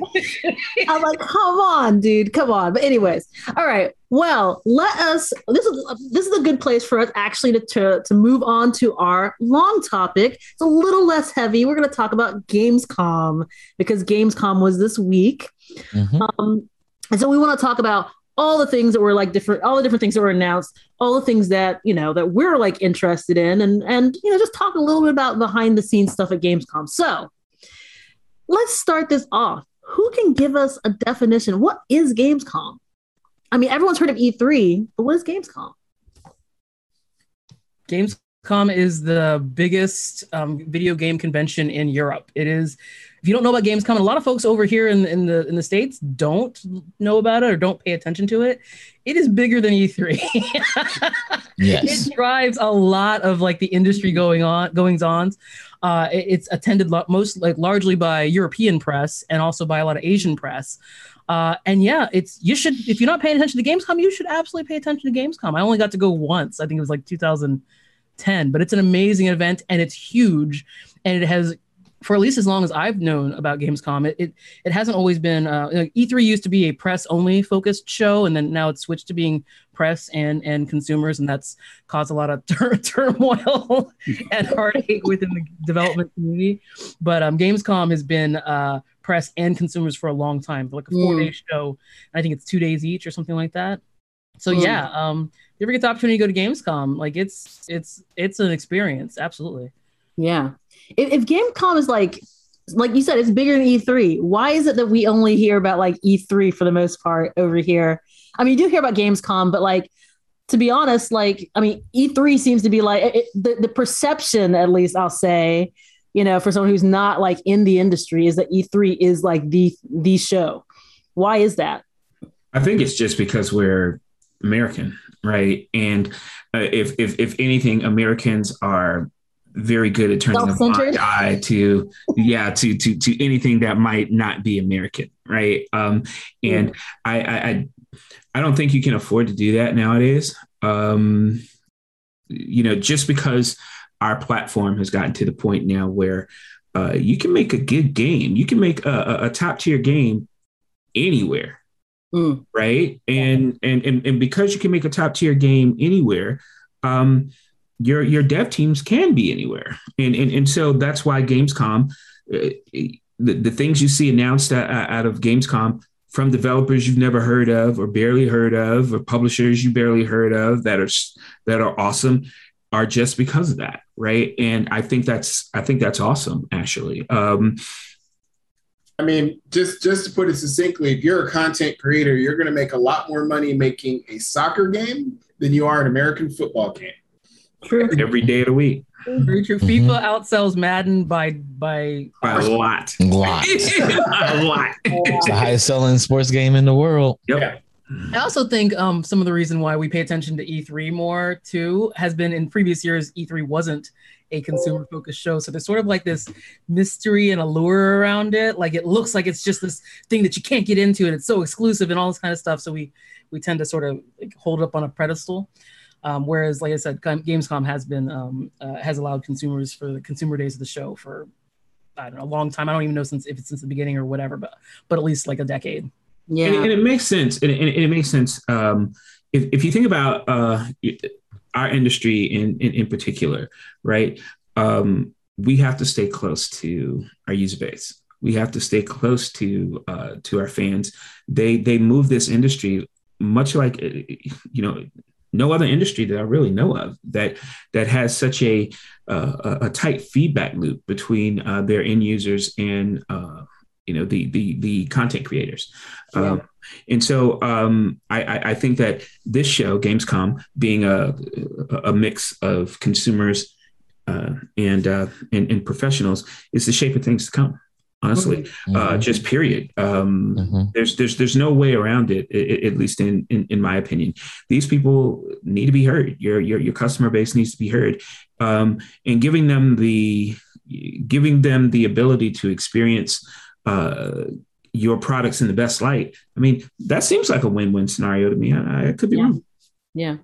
(laughs) I'm like, come on, dude, come on. But anyways, all right. Well, let us. This is this is a good place for us actually to to, to move on to our long topic. It's a little less heavy. We're going to talk about Gamescom because Gamescom was this week, mm-hmm. um, and so we want to talk about all the things that were like different, all the different things that were announced, all the things that you know that we're like interested in, and and you know just talk a little bit about behind the scenes stuff at Gamescom. So let's start this off. Who can give us a definition? What is Gamescom? I mean, everyone's heard of E3, but what is Gamescom? Gamescom is the biggest um, video game convention in Europe. It is if you don't know about Gamescom, a lot of folks over here in, in the in the states don't know about it or don't pay attention to it. It is bigger than E3. (laughs) yes, it drives a lot of like the industry going on goings on. Uh, it, it's attended lo- most like largely by European press and also by a lot of Asian press. Uh, and yeah, it's you should if you're not paying attention to Gamescom, you should absolutely pay attention to Gamescom. I only got to go once. I think it was like 2010, but it's an amazing event and it's huge and it has for at least as long as I've known about Gamescom, it it, it hasn't always been. Uh, E3 used to be a press only focused show, and then now it's switched to being press and and consumers, and that's caused a lot of (laughs) tur- turmoil (laughs) and heartache within the development community. But um, Gamescom has been uh, press and consumers for a long time, like a four day mm. show. I think it's two days each or something like that. So mm. yeah, um, if you ever get the opportunity to go to Gamescom, like it's it's it's an experience, absolutely. Yeah. If, if Gamescom is like, like you said, it's bigger than E3. Why is it that we only hear about like E3 for the most part over here? I mean, you do hear about Gamescom, but like, to be honest, like, I mean, E3 seems to be like it, the, the perception, at least I'll say, you know, for someone who's not like in the industry, is that E3 is like the the show. Why is that? I think it's just because we're American, right? And uh, if if if anything, Americans are very good at turning a blind eye to yeah to to to anything that might not be American, right? Um, and mm. I, I I don't think you can afford to do that nowadays. Um, you know, just because our platform has gotten to the point now where uh, you can make a good game, you can make a, a top tier game anywhere, mm. right? And, and and and because you can make a top tier game anywhere, um, your your dev teams can be anywhere, and and and so that's why Gamescom, uh, the the things you see announced out, out of Gamescom from developers you've never heard of or barely heard of or publishers you barely heard of that are that are awesome are just because of that right? And i think that's i think that's awesome actually. Um i mean just just to put it succinctly if you're a content creator you're going to make a lot more money making a soccer game than you are an american football game True. Every day of the week. Very true. Mm-hmm. FIFA outsells Madden by by, by a lot. A lot. (laughs) a lot. It's the highest selling sports game in the world. Yep. I also think um, some of the reason why we pay attention to E3 more too has been in previous years E3 wasn't a consumer focused show, so there's sort of like this mystery and allure around it. Like it looks like it's just this thing that you can't get into, and it's so exclusive and all this kind of stuff. So we we tend to sort of like hold it up on a pedestal. Um, whereas, like I said, Gamescom has been um, uh, has allowed consumers for the consumer days of the show for I don't know a long time. I don't even know since if it's since the beginning or whatever, but but at least like a decade. Yeah, and, and it makes sense. And, and, it makes sense. Um, if, if you think about uh, our industry in, in, in particular, right? Um, we have to stay close to our user base. We have to stay close to uh, to our fans. They they move this industry much like you know no other industry that I really know of that that has such a uh, a tight feedback loop between uh, their end users and uh, you know the the the content creators. Yeah. Um, and so um, I, I think that this show, Gamescom, being a a mix of consumers uh, and, uh, and, and professionals, is the shape of things to come honestly mm-hmm. uh, just period um, mm-hmm. there's there's there's no way around it, at least in, in, in my opinion these people need to be heard your your, your customer base needs to be heard um, and giving them the giving them the ability to experience uh, your products in the best light i mean that seems like a win-win scenario to me i, I could be yeah. wrong yeah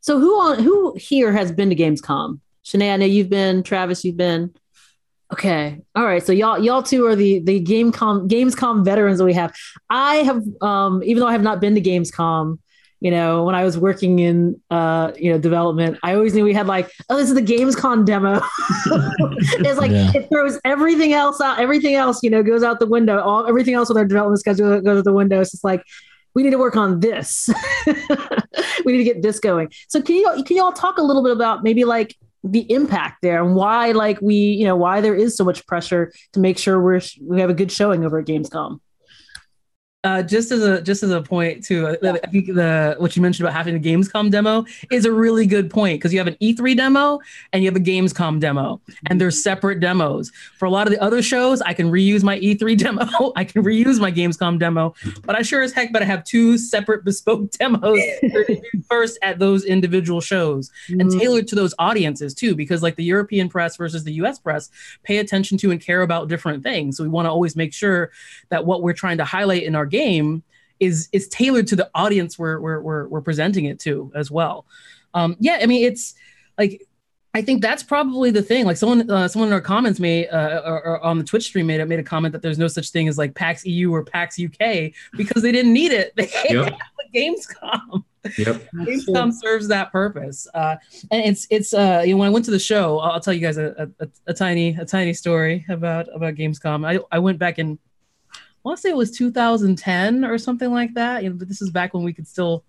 so who on who here has been to gamescom Shanae, I know you've been. Travis, you've been. Okay. All right. So y'all y'all two are the the Gamescom Gamescom veterans that we have. I have um even though I have not been to Gamescom, you know, when I was working in uh you know development, I always knew we had like, oh, this is the Gamescom demo. (laughs) it's like yeah. it throws everything else out, everything else, you know, goes out the window. All everything else with our development schedule goes out the window. It's just like we need to work on this. (laughs) we need to get this going. So can you can you all talk a little bit about maybe like the impact there and why like we you know why there is so much pressure to make sure we're we have a good showing over at gamescom uh, just as a just as a point too, uh, I think the what you mentioned about having a Gamescom demo is a really good point because you have an E3 demo and you have a Gamescom demo, and they're separate demos. For a lot of the other shows, I can reuse my E3 (laughs) demo, I can reuse my Gamescom demo, but I sure as heck better have two separate bespoke (laughs) demos first at those individual shows mm-hmm. and tailored to those audiences too, because like the European press versus the U.S. press pay attention to and care about different things. So we want to always make sure that what we're trying to highlight in our game is is tailored to the audience we're we're we're, we're presenting it to as well. Um, yeah, I mean it's like I think that's probably the thing. Like someone, uh, someone in our comments made, uh, or, or, on the Twitch stream made made a comment that there's no such thing as like PAX EU or PAX UK because they didn't need it. (laughs) They yep. have Gamescom. Yep. Gamescom serves that purpose. Uh, and it's it's uh, you know when I went to the show, I'll tell you guys a, a, a tiny a tiny story about about Gamescom. I I went back in I want to say it was 2010 or something like that. You know, but this is back when we could still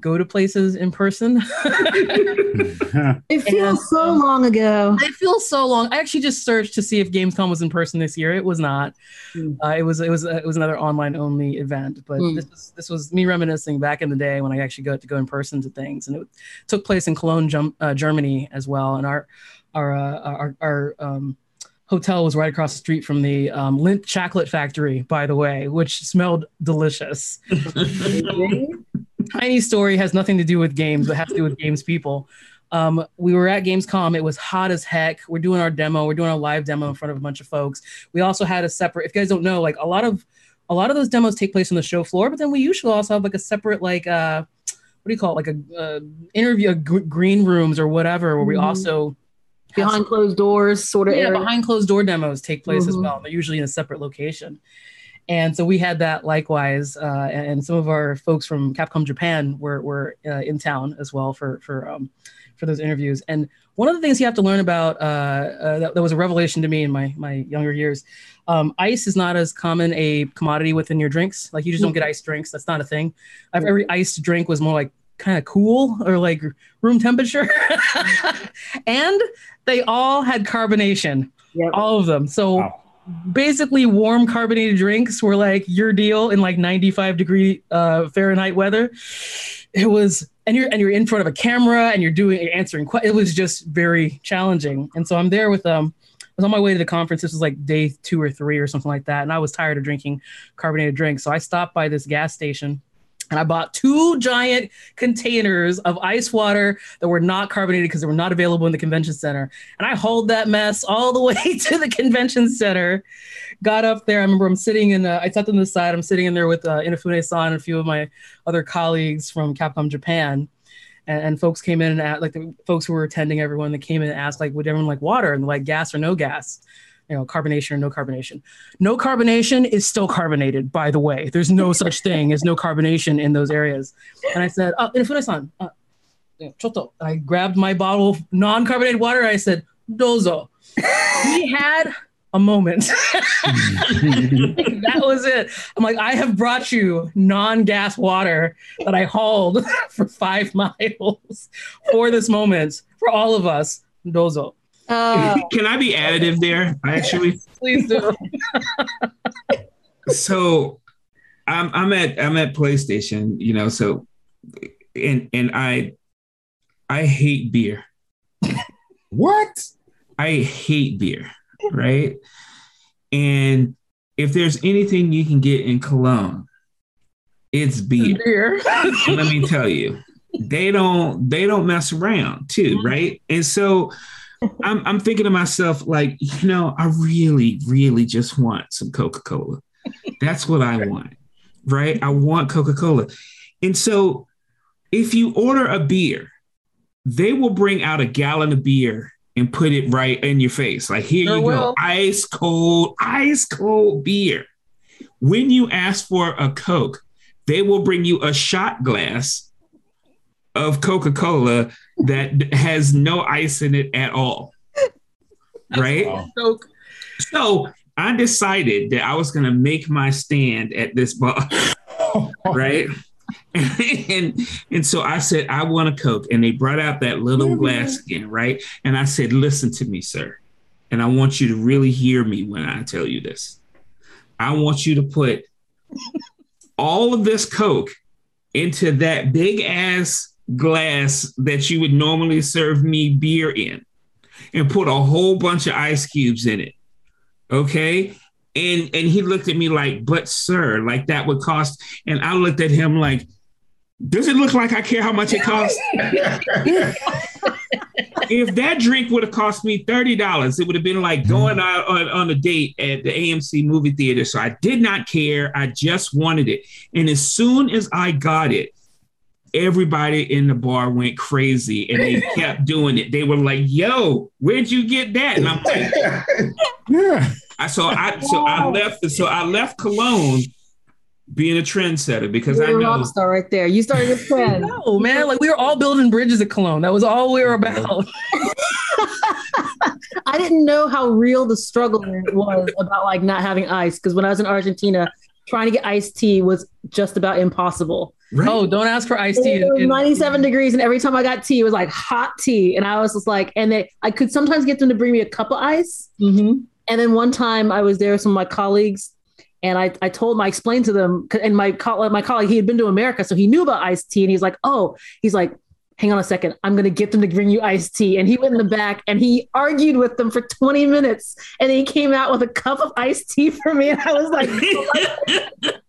go to places in person. (laughs) (laughs) it feels and, so long ago. It feels so long. I actually just searched to see if Gamescom was in person this year. It was not. Mm. Uh, it was it was uh, it was another online only event. But mm. this was this was me reminiscing back in the day when I actually got to go in person to things, and it took place in Cologne, uh, Germany as well. And our our uh, our, our um, hotel was right across the street from the um, Lindt Chocolate Factory, by the way, which smelled delicious. (laughs) Tiny story has nothing to do with games, but has to do with games people. Um, we were at Gamescom. It was hot as heck. We're doing our demo. We're doing our live demo in front of a bunch of folks. We also had a separate. If you guys don't know, like a lot of a lot of those demos take place on the show floor, but then we usually also have like a separate like uh, what do you call it? Like a uh, interview, g- green rooms or whatever, where we mm-hmm. also behind closed doors sort of yeah area. behind closed door demos take place mm-hmm. as well they're usually in a separate location and so we had that likewise uh, and some of our folks from capcom japan were, were uh, in town as well for for um, for those interviews and one of the things you have to learn about uh, uh that, that, was a revelation to me in my my younger years um, ice is not as common a commodity within your drinks like you just don't get mm-hmm. ice drinks that's not a thing I've, every iced drink was more like kind of cool or like room temperature. (laughs) and they all had carbonation, yep. all of them. So wow. basically, warm carbonated drinks were like your deal in like 95 degree uh, Fahrenheit weather. It was, and you're and you're in front of a camera and you're doing you're answering. It was just very challenging. And so I'm there with um. I was on my way to the conference. This was like day two or three or something like that, and I was tired of drinking carbonated drinks. So I stopped by this gas station and I bought two giant containers of ice water that were not carbonated because they were not available in the convention center. And I hauled that mess all the (laughs) way to the convention center. Got up there. I remember I'm sitting in, uh, I sat on the side. I'm sitting in there with uh, Inafune-san and a few of my other colleagues from Capcom Japan. And, and folks came in and asked, like the folks who were attending everyone that came in and asked, like, would everyone like water? And like gas or no gas? You know, carbonation or no carbonation. No carbonation is still carbonated, by the way. There's no (laughs) such thing as no carbonation in those areas. And I said, oh, Inafune-san, uh, choto. I grabbed my bottle of non-carbonated water. I said, dozo. we had a moment. (laughs) that was it. I'm like, I have brought you non-gas water that I hauled (laughs) for five miles for this moment for all of us. Dozo. Oh, (laughs) Can I be additive there? Actually, (laughs) Please do. (laughs) so I'm I'm at I'm at PlayStation, you know, so and and I I hate beer. What? I hate beer, right? And if there's anything you can get in Cologne, it's beer. Beer. Let me tell you, they don't they don't mess around too, mm-hmm. right? And so I'm I'm thinking to myself, like, you know, I really, really just want some Coca-Cola. That's what I want, right? I want Coca-Cola. And so if you order a beer, they will bring out a gallon of beer and put it right in your face. Like, here Sure you go, ice cold, ice cold beer. When you ask for a Coke, they will bring you a shot glass of Coca Cola that has no ice in it at all. Right? Wow. Coke. So I decided that I was going to make my stand at this bar. (laughs) right? (laughs) and and so I said, I want a Coke. And they brought out that little glass again, right? And I said, listen to me, sir. And I want you to really hear me when I tell you this. I want you to put all of this Coke into that big ass glass that you would normally serve me beer in and put a whole bunch of ice cubes in it. Okay. And and he looked at me like, but sir, like that would cost. And I looked at him like, does it look like I care how much it costs? (laughs) if that drink would have cost me $30, it would have been like going mm. out on, on a date at the AMC movie theater. So I did not care. I just wanted it. And as soon as I got it, everybody in the bar went crazy and they (laughs) kept doing it. They were like, yo, where'd you get that? And I'm like, (laughs) Yeah. I so I so I left so I left Cologne being a trendsetter because I you're a know rock star right there. You started a (laughs) trend. No, man. Like we were all building bridges at Cologne. That was all we were mm-hmm. about. I didn't know how real the struggle was about like not having ice because when I was in Argentina, trying to get iced tea was just about impossible. Right? Oh, don't ask for iced tea. It was in- 97 degrees, and every time I got tea, it was like hot tea, and I was just like, and they, I could sometimes get them to bring me a cup of ice. Mhm. And then one time I was there with some of my colleagues, and I, I told them, I explained to them, and my co- my colleague, he had been to America, so he knew about iced tea, and he's like, oh, he's like, hang on a second, I'm gonna get them to bring you iced tea. And he went in the back and he argued with them for 20 minutes, and he came out with a cup of iced tea for me, and I was like, (laughs)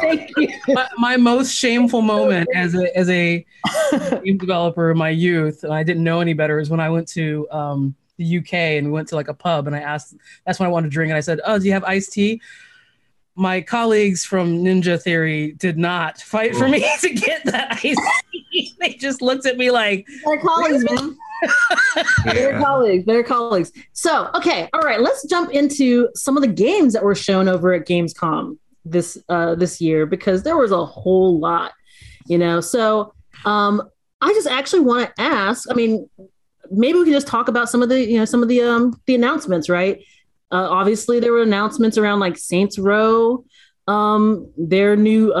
thank you. my, my most shameful moment as a as a (laughs) game developer in my youth, and I didn't know any better, is when I went to um, the UK and we went to like a pub, and I asked. That's when I wanted to drink, and I said, "Oh, do you have iced tea?" My colleagues from Ninja Theory did not fight for me (laughs) to get that iced tea. (laughs) they just looked at me like, Better colleagues, man. Better Yeah. colleagues, better colleagues. So, okay, all right, let's jump into some of the games that were shown over at Gamescom this uh, this year because there was a whole lot, you know. So, um, I just actually want to ask. I mean, maybe we can just talk about some of the you know some of the um the announcements, right? Uh, obviously, there were announcements around like Saints Row, um, their new uh,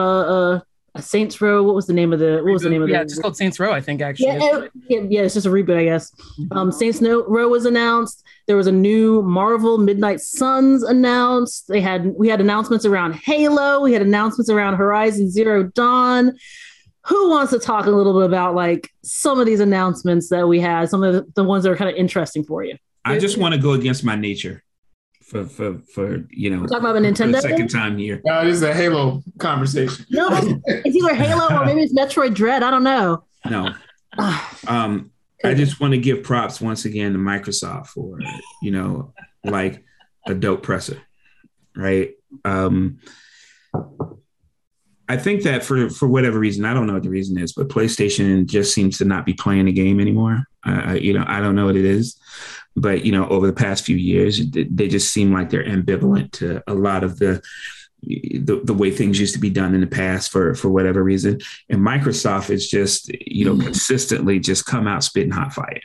uh Saints Row. What was the name of the what was the name of yeah, the it's just called Saints Row, I think actually. yeah, it- yeah, yeah, it's just a reboot, I guess. Um, Saints Row was announced. There was a new Marvel Midnight Suns announced. They had we had announcements around Halo. We had announcements around Horizon Zero Dawn. Who wants to talk a little bit about like some of these announcements that we had? Some of the, the ones that are kind of interesting for you. I just want to go against my nature for for for you know We're talking about the for the Nintendo. second time here. No, this is a Halo conversation. No, it's either Halo or maybe it's Metroid Dread. I don't know. No, (sighs) um, I just want to give props once again to Microsoft for you know like a dope presser, right? Um, I think that for for whatever reason, I don't know what the reason is, but PlayStation just seems to not be playing the game anymore. Uh, I- you know, I don't know what it is, but you know, over the past few years, they just seem like they're ambivalent to a lot of the the, the way things used to be done in the past for for whatever reason. And Microsoft is just you know mm-hmm. consistently just come out spitting hot fire,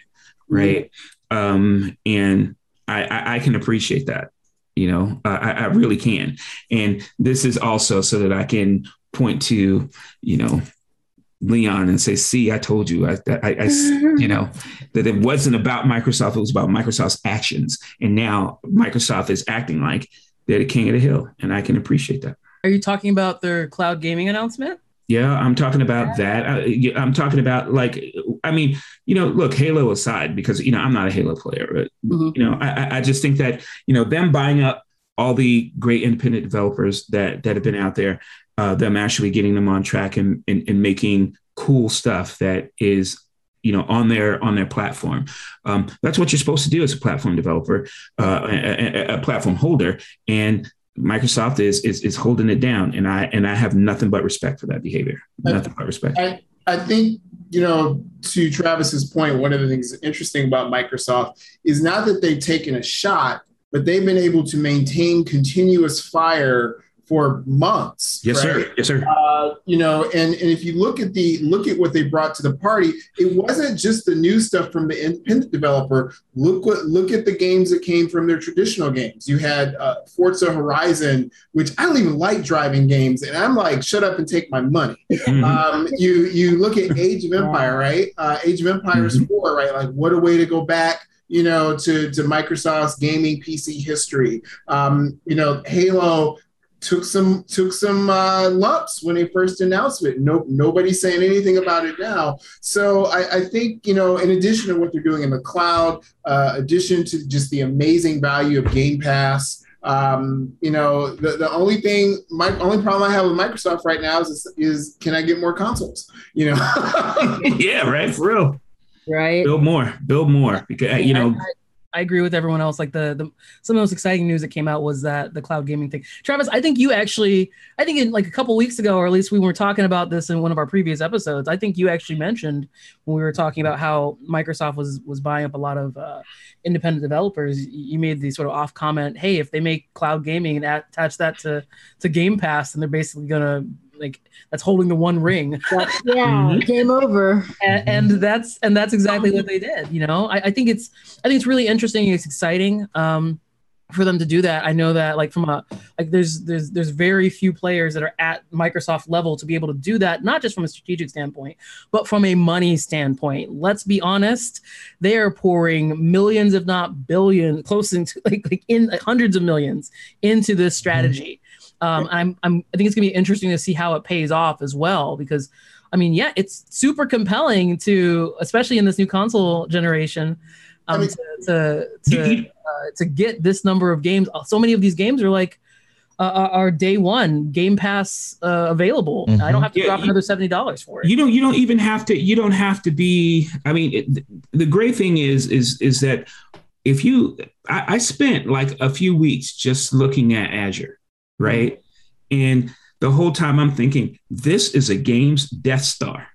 right? Mm-hmm. Um, and I, I, I can appreciate that. You know, I, I really can. And this is also so that I can point to you know Leon and say, "See, I told you, I, I, I, you know, that it wasn't about Microsoft; it was about Microsoft's actions." And now Microsoft is acting like they're the king of the hill, and I can appreciate that. Are you talking about their cloud gaming announcement? Yeah, I'm talking about that. I, am talking about like, I mean, you know, look, Halo aside, because you know I'm not a Halo player, but mm-hmm. you know, I, I just think that you know them buying up all the great independent developers that that have been out there, uh, them actually getting them on track and, and and making cool stuff that is you know on their on their platform. Um, that's what you're supposed to do as a platform developer uh, a, a, platform holder. And microsoft is, is is holding it down. And i and i have nothing but respect for that behavior. Nothing but respect. I, I think you know to travis's point one of the things interesting about microsoft is not that they've taken a shot but they've been able to maintain continuous fire for months. Yes, right? sir. Yes, sir. Uh, you know, and, and if you look at the look at what they brought to the party, it wasn't just the new stuff from the independent developer. Look what look at the games that came from their traditional games. You had uh, Forza Horizon, which I don't even like driving games, and I'm like, shut up and take my money. (laughs) Mm-hmm. Um, you you look at Age of Empire, right? Uh, Age of Empires mm-hmm. four, right? Like, what a way to go back you know, to, to Microsoft's gaming PC history. Um, you know, Halo took some took some uh, lumps when they first announced it. No, nobody's saying anything about it now. So I, I, think you know, in addition to what they're doing in the cloud, uh, addition to just the amazing value of Game Pass. Um, you know, the, the only thing, my only problem I have with Microsoft right now is, is can I get more consoles? You know? (laughs) (laughs) yeah, right, for real. Right. Build more, build more. Because you know, I agree with everyone else. Like the, the some of the most exciting news that came out was that the cloud gaming thing. Travis, I think you actually, I think in like a couple weeks ago, or at least we were talking about this in one of our previous episodes. I think you actually mentioned when we were talking about how Microsoft was was buying up a lot of uh, independent developers. You made the sort of off comment, "Hey, if they make cloud gaming and attach that to to Game Pass, then they're basically gonna like that's holding the one ring. (laughs) yeah, mm-hmm. game over. And, and, that's and that's exactly what they did. You know, I, I, think it's I think it's really interesting. It's exciting. Um, for them to do that i know that like from a like there's there's there's very few players that are at microsoft level to be able to do that not just from a strategic standpoint but from a money standpoint let's be honest they are pouring millions if not billion close into like, like in like hundreds of millions into this strategy um, I'm, I'm, I think it's gonna be interesting to see how it pays off as well because, I mean, yeah, it's super compelling to, especially in this new console generation, um, I mean, to to to, uh, to get this number of games. So many of these games are like uh, uh are day one Game Pass uh, available. Mm-hmm. I don't have to yeah, drop you, another seventy dollars for it. You don't. You don't even have to. You don't have to be. I mean, it, the great thing is is is that if you, I, I spent like a few weeks just looking at Azure Mm-hmm. right? And the whole time I'm thinking, this is a game's Death Star.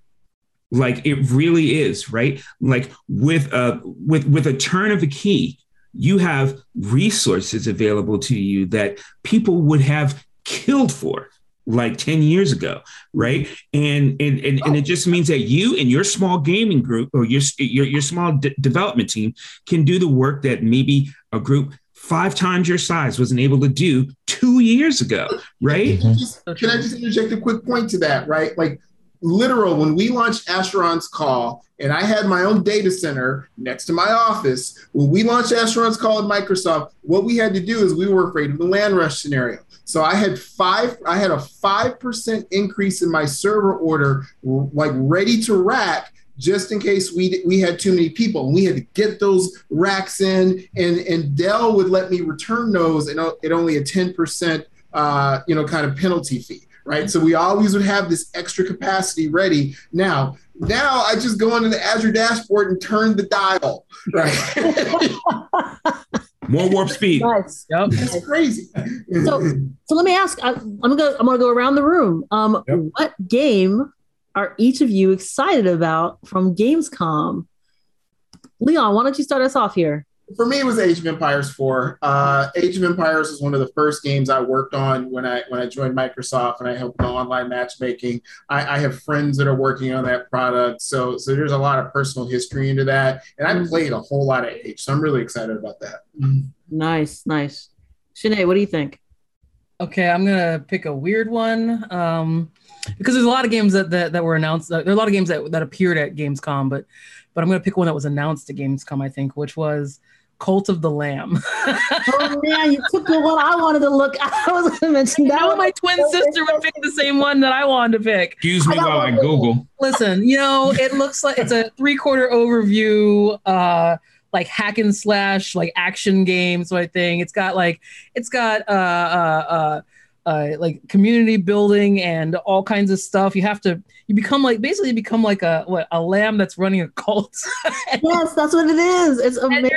Like it really is, right? Like with a with with a turn of a key, you have resources available to you that people would have killed for like 10 years ago right and and and, and it just means that you and your small gaming group or your your, your small development team can do the work that maybe a group five times your size wasn't able to do two years ago, right? Mm-hmm. Can I just interject a quick point to that, right? Like, literal, when we launched Asheron's Call, and I had my own data center next to my office, when we launched Asheron's Call at Microsoft, what we had to do is we were afraid of the land rush scenario. So I had five, I had a 5% increase in my server order, like ready to rack just in case we we had too many people and we had to get those racks in and and Dell would let me return those and at only a 10% uh, you know kind of penalty fee right so we always would have this extra capacity ready now now I just go into the Azure dashboard and turn the dial right (laughs) more warp speed nice. yep. it's crazy so so let me ask I, am gonna go I'm gonna go around the room um yep. what game are each of you excited about from Gamescom? Leon, why don't you start us off here? for me, it was Age of Empires 4. Uh, Age of Empires was one of the first games I worked on when I when I joined Microsoft and I helped with online matchmaking. I, I, have friends that are working on that product, so so there's a lot of personal history into that, and I played a whole lot of Age, so I'm really excited about that. Nice, nice. Shanae, what do you think? Okay, I'm gonna pick a weird one. Um, because there's a lot of games that, that, that were announced. Uh, there are a lot of games that, that appeared at Gamescom, but but I'm gonna pick one that was announced at Gamescom, I think, which was Cult of the Lamb. (laughs) oh man, you took the one I wanted to look. (laughs) I was going to mention that. Know my twin sister would pick the same one that I wanted to pick. Excuse me I while I Google. Listen, you know, it looks like it's a three quarter overview. Uh, like hack and slash like action game sort of thing. It's got like it's got uh uh uh uh, like community building and all kinds of stuff. You have to you become like basically become like a what a lamb that's running a cult. (laughs) yes, that's what it is. It's amazing.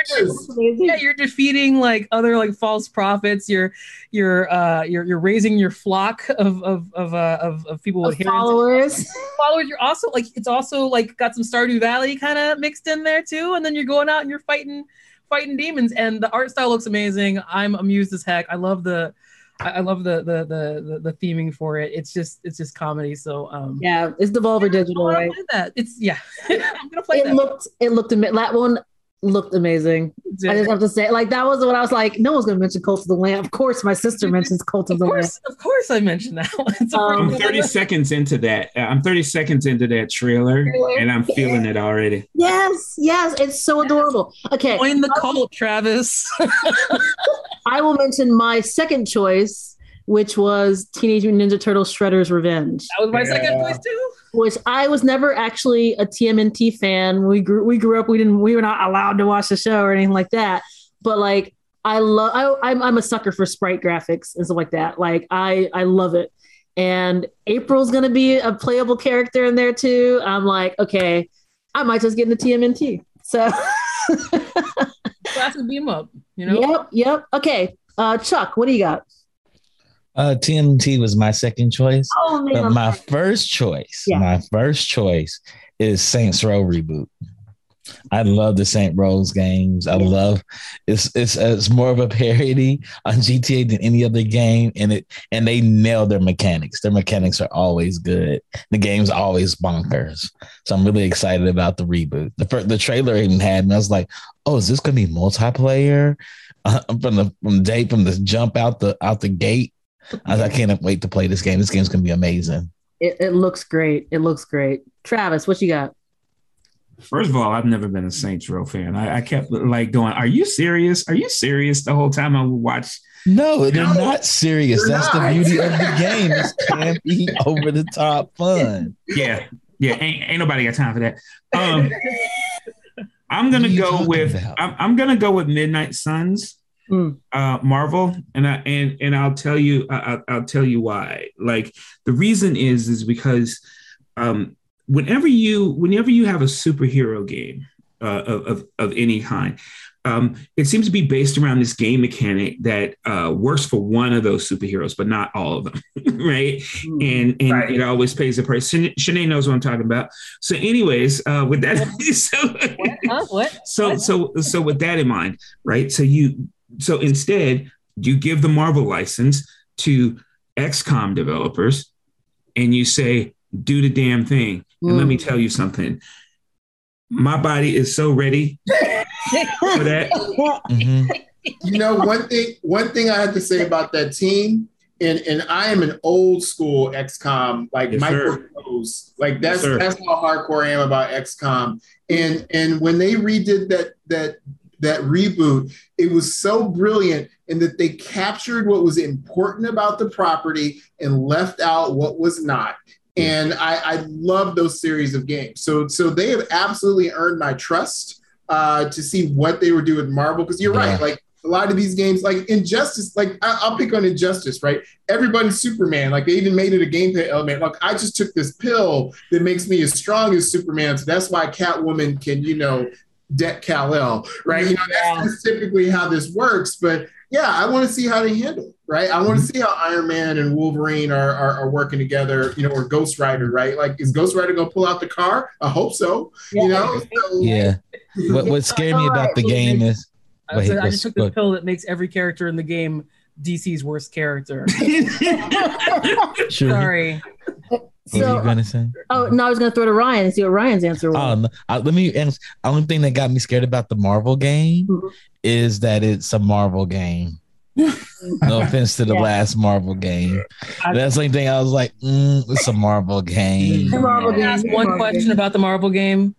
You're yeah, you're defeating like other like false prophets. You're you're uh you're you're raising your flock of of of uh, of, of people with followers. followers. You're also like it's also like got some Stardew Valley kind of mixed in there too. And then you're going out and you're fighting fighting demons and the art style looks amazing. I'm amused as heck. I love the I, I love the, the, the the theming for it. It's just it's just comedy. So um yeah, it's Devolver yeah, Digital, right? That it's yeah. (laughs) I'm gonna play it that. looked it looked a bit that one looked amazing. Yeah. I just have to say, like that was what I was like. No one's gonna mention Cult of the Lamb. Of course, my sister mentions Cult of, of the course, Lamb. Of course, I mentioned that. (laughs) Um, I'm 30 seconds into that. Uh, I'm 30 seconds into that trailer, and I'm feeling it already. Yes, yes, it's so adorable. Okay, join the cult, Travis. (laughs) I will mention my second choice, which was Teenage Mutant Ninja Turtles Shredder's Revenge. That was my yeah. second choice too. Which I was never actually a TMNT fan. We grew we grew up. We didn't. We were not allowed to watch the show or anything like that. But like, I love. I, I'm I'm a sucker for sprite graphics and stuff like that. Like, I I love it. And April's gonna be a playable character in there too. I'm like, okay, I might just get into TMNT. So. (laughs) Classic beat 'em up, you know. Yep, yep. Okay, uh, Chuck, what do you got? Uh, TMT was my second choice. Oh, man, but my first choice, yeah. my first choice is Saints Row reboot. I love the Saints Row games. I love it's it's it's more of a parody on GTA than any other game, and it and they nail their mechanics. Their mechanics are always good. The game's always bonkers. So I'm really excited about the reboot. The first, the trailer even had me. I was like, oh, is this gonna be multiplayer? Uh, (laughs) from the from the day from the jump out the out the gate. I, I can't wait to play this game. This game's gonna be amazing. It, it looks great. It looks great. Travis, what you got? First of all, I've never been a Saints Row fan. I, I, kept like going, "Are you serious? Are you serious?" The whole time I would watch. No, they're no, not serious. They're That's not. the beauty of the game. It's campy, (laughs) over the top fun. Yeah, yeah. Ain't, ain't nobody got time for that. Um, I'm gonna go with I'm, I'm, gonna go with Midnight Suns, mm. uh, Marvel, and I and and I'll tell you I, will tell you why. Like the reason is is because um, whenever you whenever you have a superhero game uh, of, of of any kind, um, it seems to be based around this game mechanic that uh, works for one of those superheroes, but not all of them, (laughs) right? Mm, and and right. it always pays the price. Shanae knows what I'm talking about. So, anyways, uh, with that, (laughs) so what? Huh? what? so what? so so with that in mind, right? So you so instead you give the Marvel license to XCOM developers, and you say, "Do the damn thing." Mm. And let me tell you something. My body is so ready for that. Mm-hmm. You know, one thing one thing I have to say about that team, and and I am an old school XCOM, like yes, knows, like that's yes, that's how hardcore I am about XCOM. And and when they redid that that that reboot, it was so brilliant in that they captured what was important about the property and left out what was not and I, I love those series of games. So so they have absolutely earned my trust uh, to see what they would do with Marvel. Because you're yeah. right, like a lot of these games, like Injustice, like I, will pick on Injustice, right? Everybody's Superman. Like they even made it a gameplay element. Like I just took this pill that makes me as strong as Superman, so that's why Catwoman can, you know, deck Kal El, right? You know, that's, that's typically how this works. But yeah, I want to see how they handle it, right? I want to mm-hmm. see how Iron Man and Wolverine are, are, are, working together, you know, or Ghost Rider, right? Like, is Ghost Rider going to pull out the car? I hope so, yeah. you know? (laughs) So, yeah. What, what scared me about the game is I, Wait, I just took the pill that makes every character in the game DC's worst character. (laughs) (laughs) Sure. Sorry. What So, are you gonna say? oh no, I was going to throw to Ryan and see what Ryan's answer was. Um, uh, let me. Answer. the only thing that got me scared about the Marvel game Mhm. is that it's a Marvel game. (laughs) No offense to the Yeah. last Marvel game. I- That's the only thing I was like, mm, it's a Marvel game. Marvel game. one question about the Marvel game.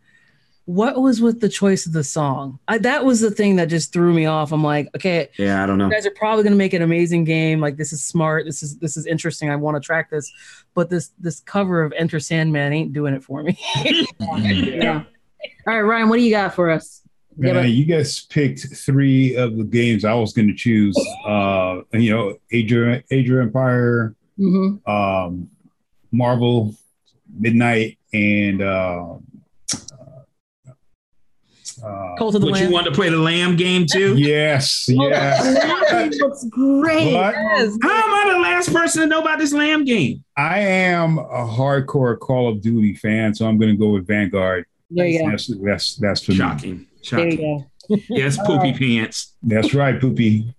What was with the choice of the song? I, that was the thing that just threw me off. I'm like, okay, yeah, I don't know. you guys are probably going to make an amazing game. Like this is smart. This is this is interesting. I want to track this, but this this cover of Enter Sandman ain't doing it for me. (laughs) Yeah. All right, Ryan, what do you got for us? Yeah, Man, but- you guys picked three of the games I was going to choose. Uh, you know, Adria, Adria Empire, Mhm. um, Marvel, Midnight, and uh, uh, Cult of the But you want to play the Lamb game too? yes, Oh, yes. that game looks great. But Yes. How am I the last person to know about this Lamb game? I am a hardcore Call of Duty fan, so I'm going to go with Vanguard. There you go. That's that's that's for me. Shocking. There you go. Yes, poopy (laughs) pants. That's right, Poopy.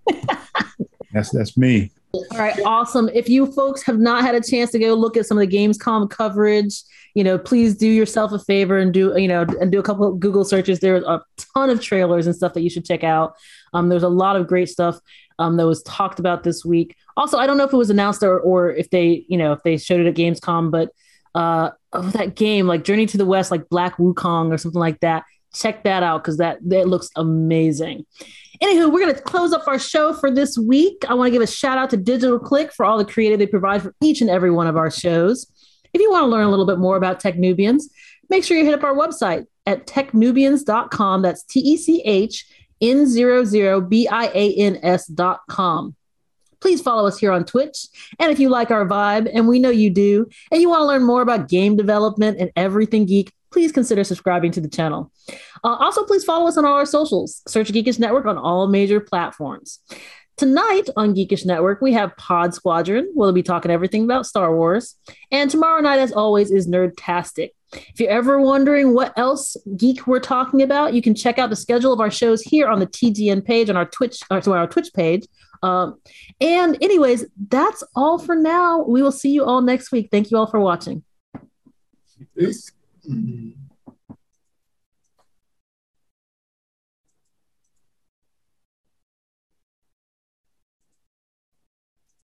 (laughs) that's that's me. All right, awesome. If you folks have not had a chance to go look at some of the Gamescom coverage, you know, please do yourself a favor and do, you know, and do a couple of Google searches. There's a ton of trailers and stuff that you should check out. Um, there's a lot of great stuff um, that was talked about this week. Also, I don't know if it was announced or, or if they, you know, if they showed it at Gamescom, but uh, oh, that game like Journey to the West, like Black Wukong or something like that. Check that out because that that looks amazing. Anywho, we're going to close up our show for this week. I want to give a shout out to Digital Click for all the creative they provide for each and every one of our shows. If you want to learn a little bit more about techn00bians, make sure you hit up our website at techn00bians.com. That's T E C H N 00 B I A N S.com. Please follow us here on Twitch. And if you like our vibe, and we know you do, and you want to learn more about game development and everything geek, please consider subscribing to the channel. Uh, also, please follow us on all our socials. Search Geekish Network on all major platforms. Tonight on Geekish Network, we have Pod Squadron. We'll be talking everything about Star Wars. And tomorrow night, as always, is Nerdtastic. If you're ever wondering what else geek we're talking about, you can check out the schedule of our shows here on the TGN page on our Twitch, or our Twitch page. Um, and anyways, that's all for now. We will see you all next week. Thank you all for watching. Peace. Mm -hmm.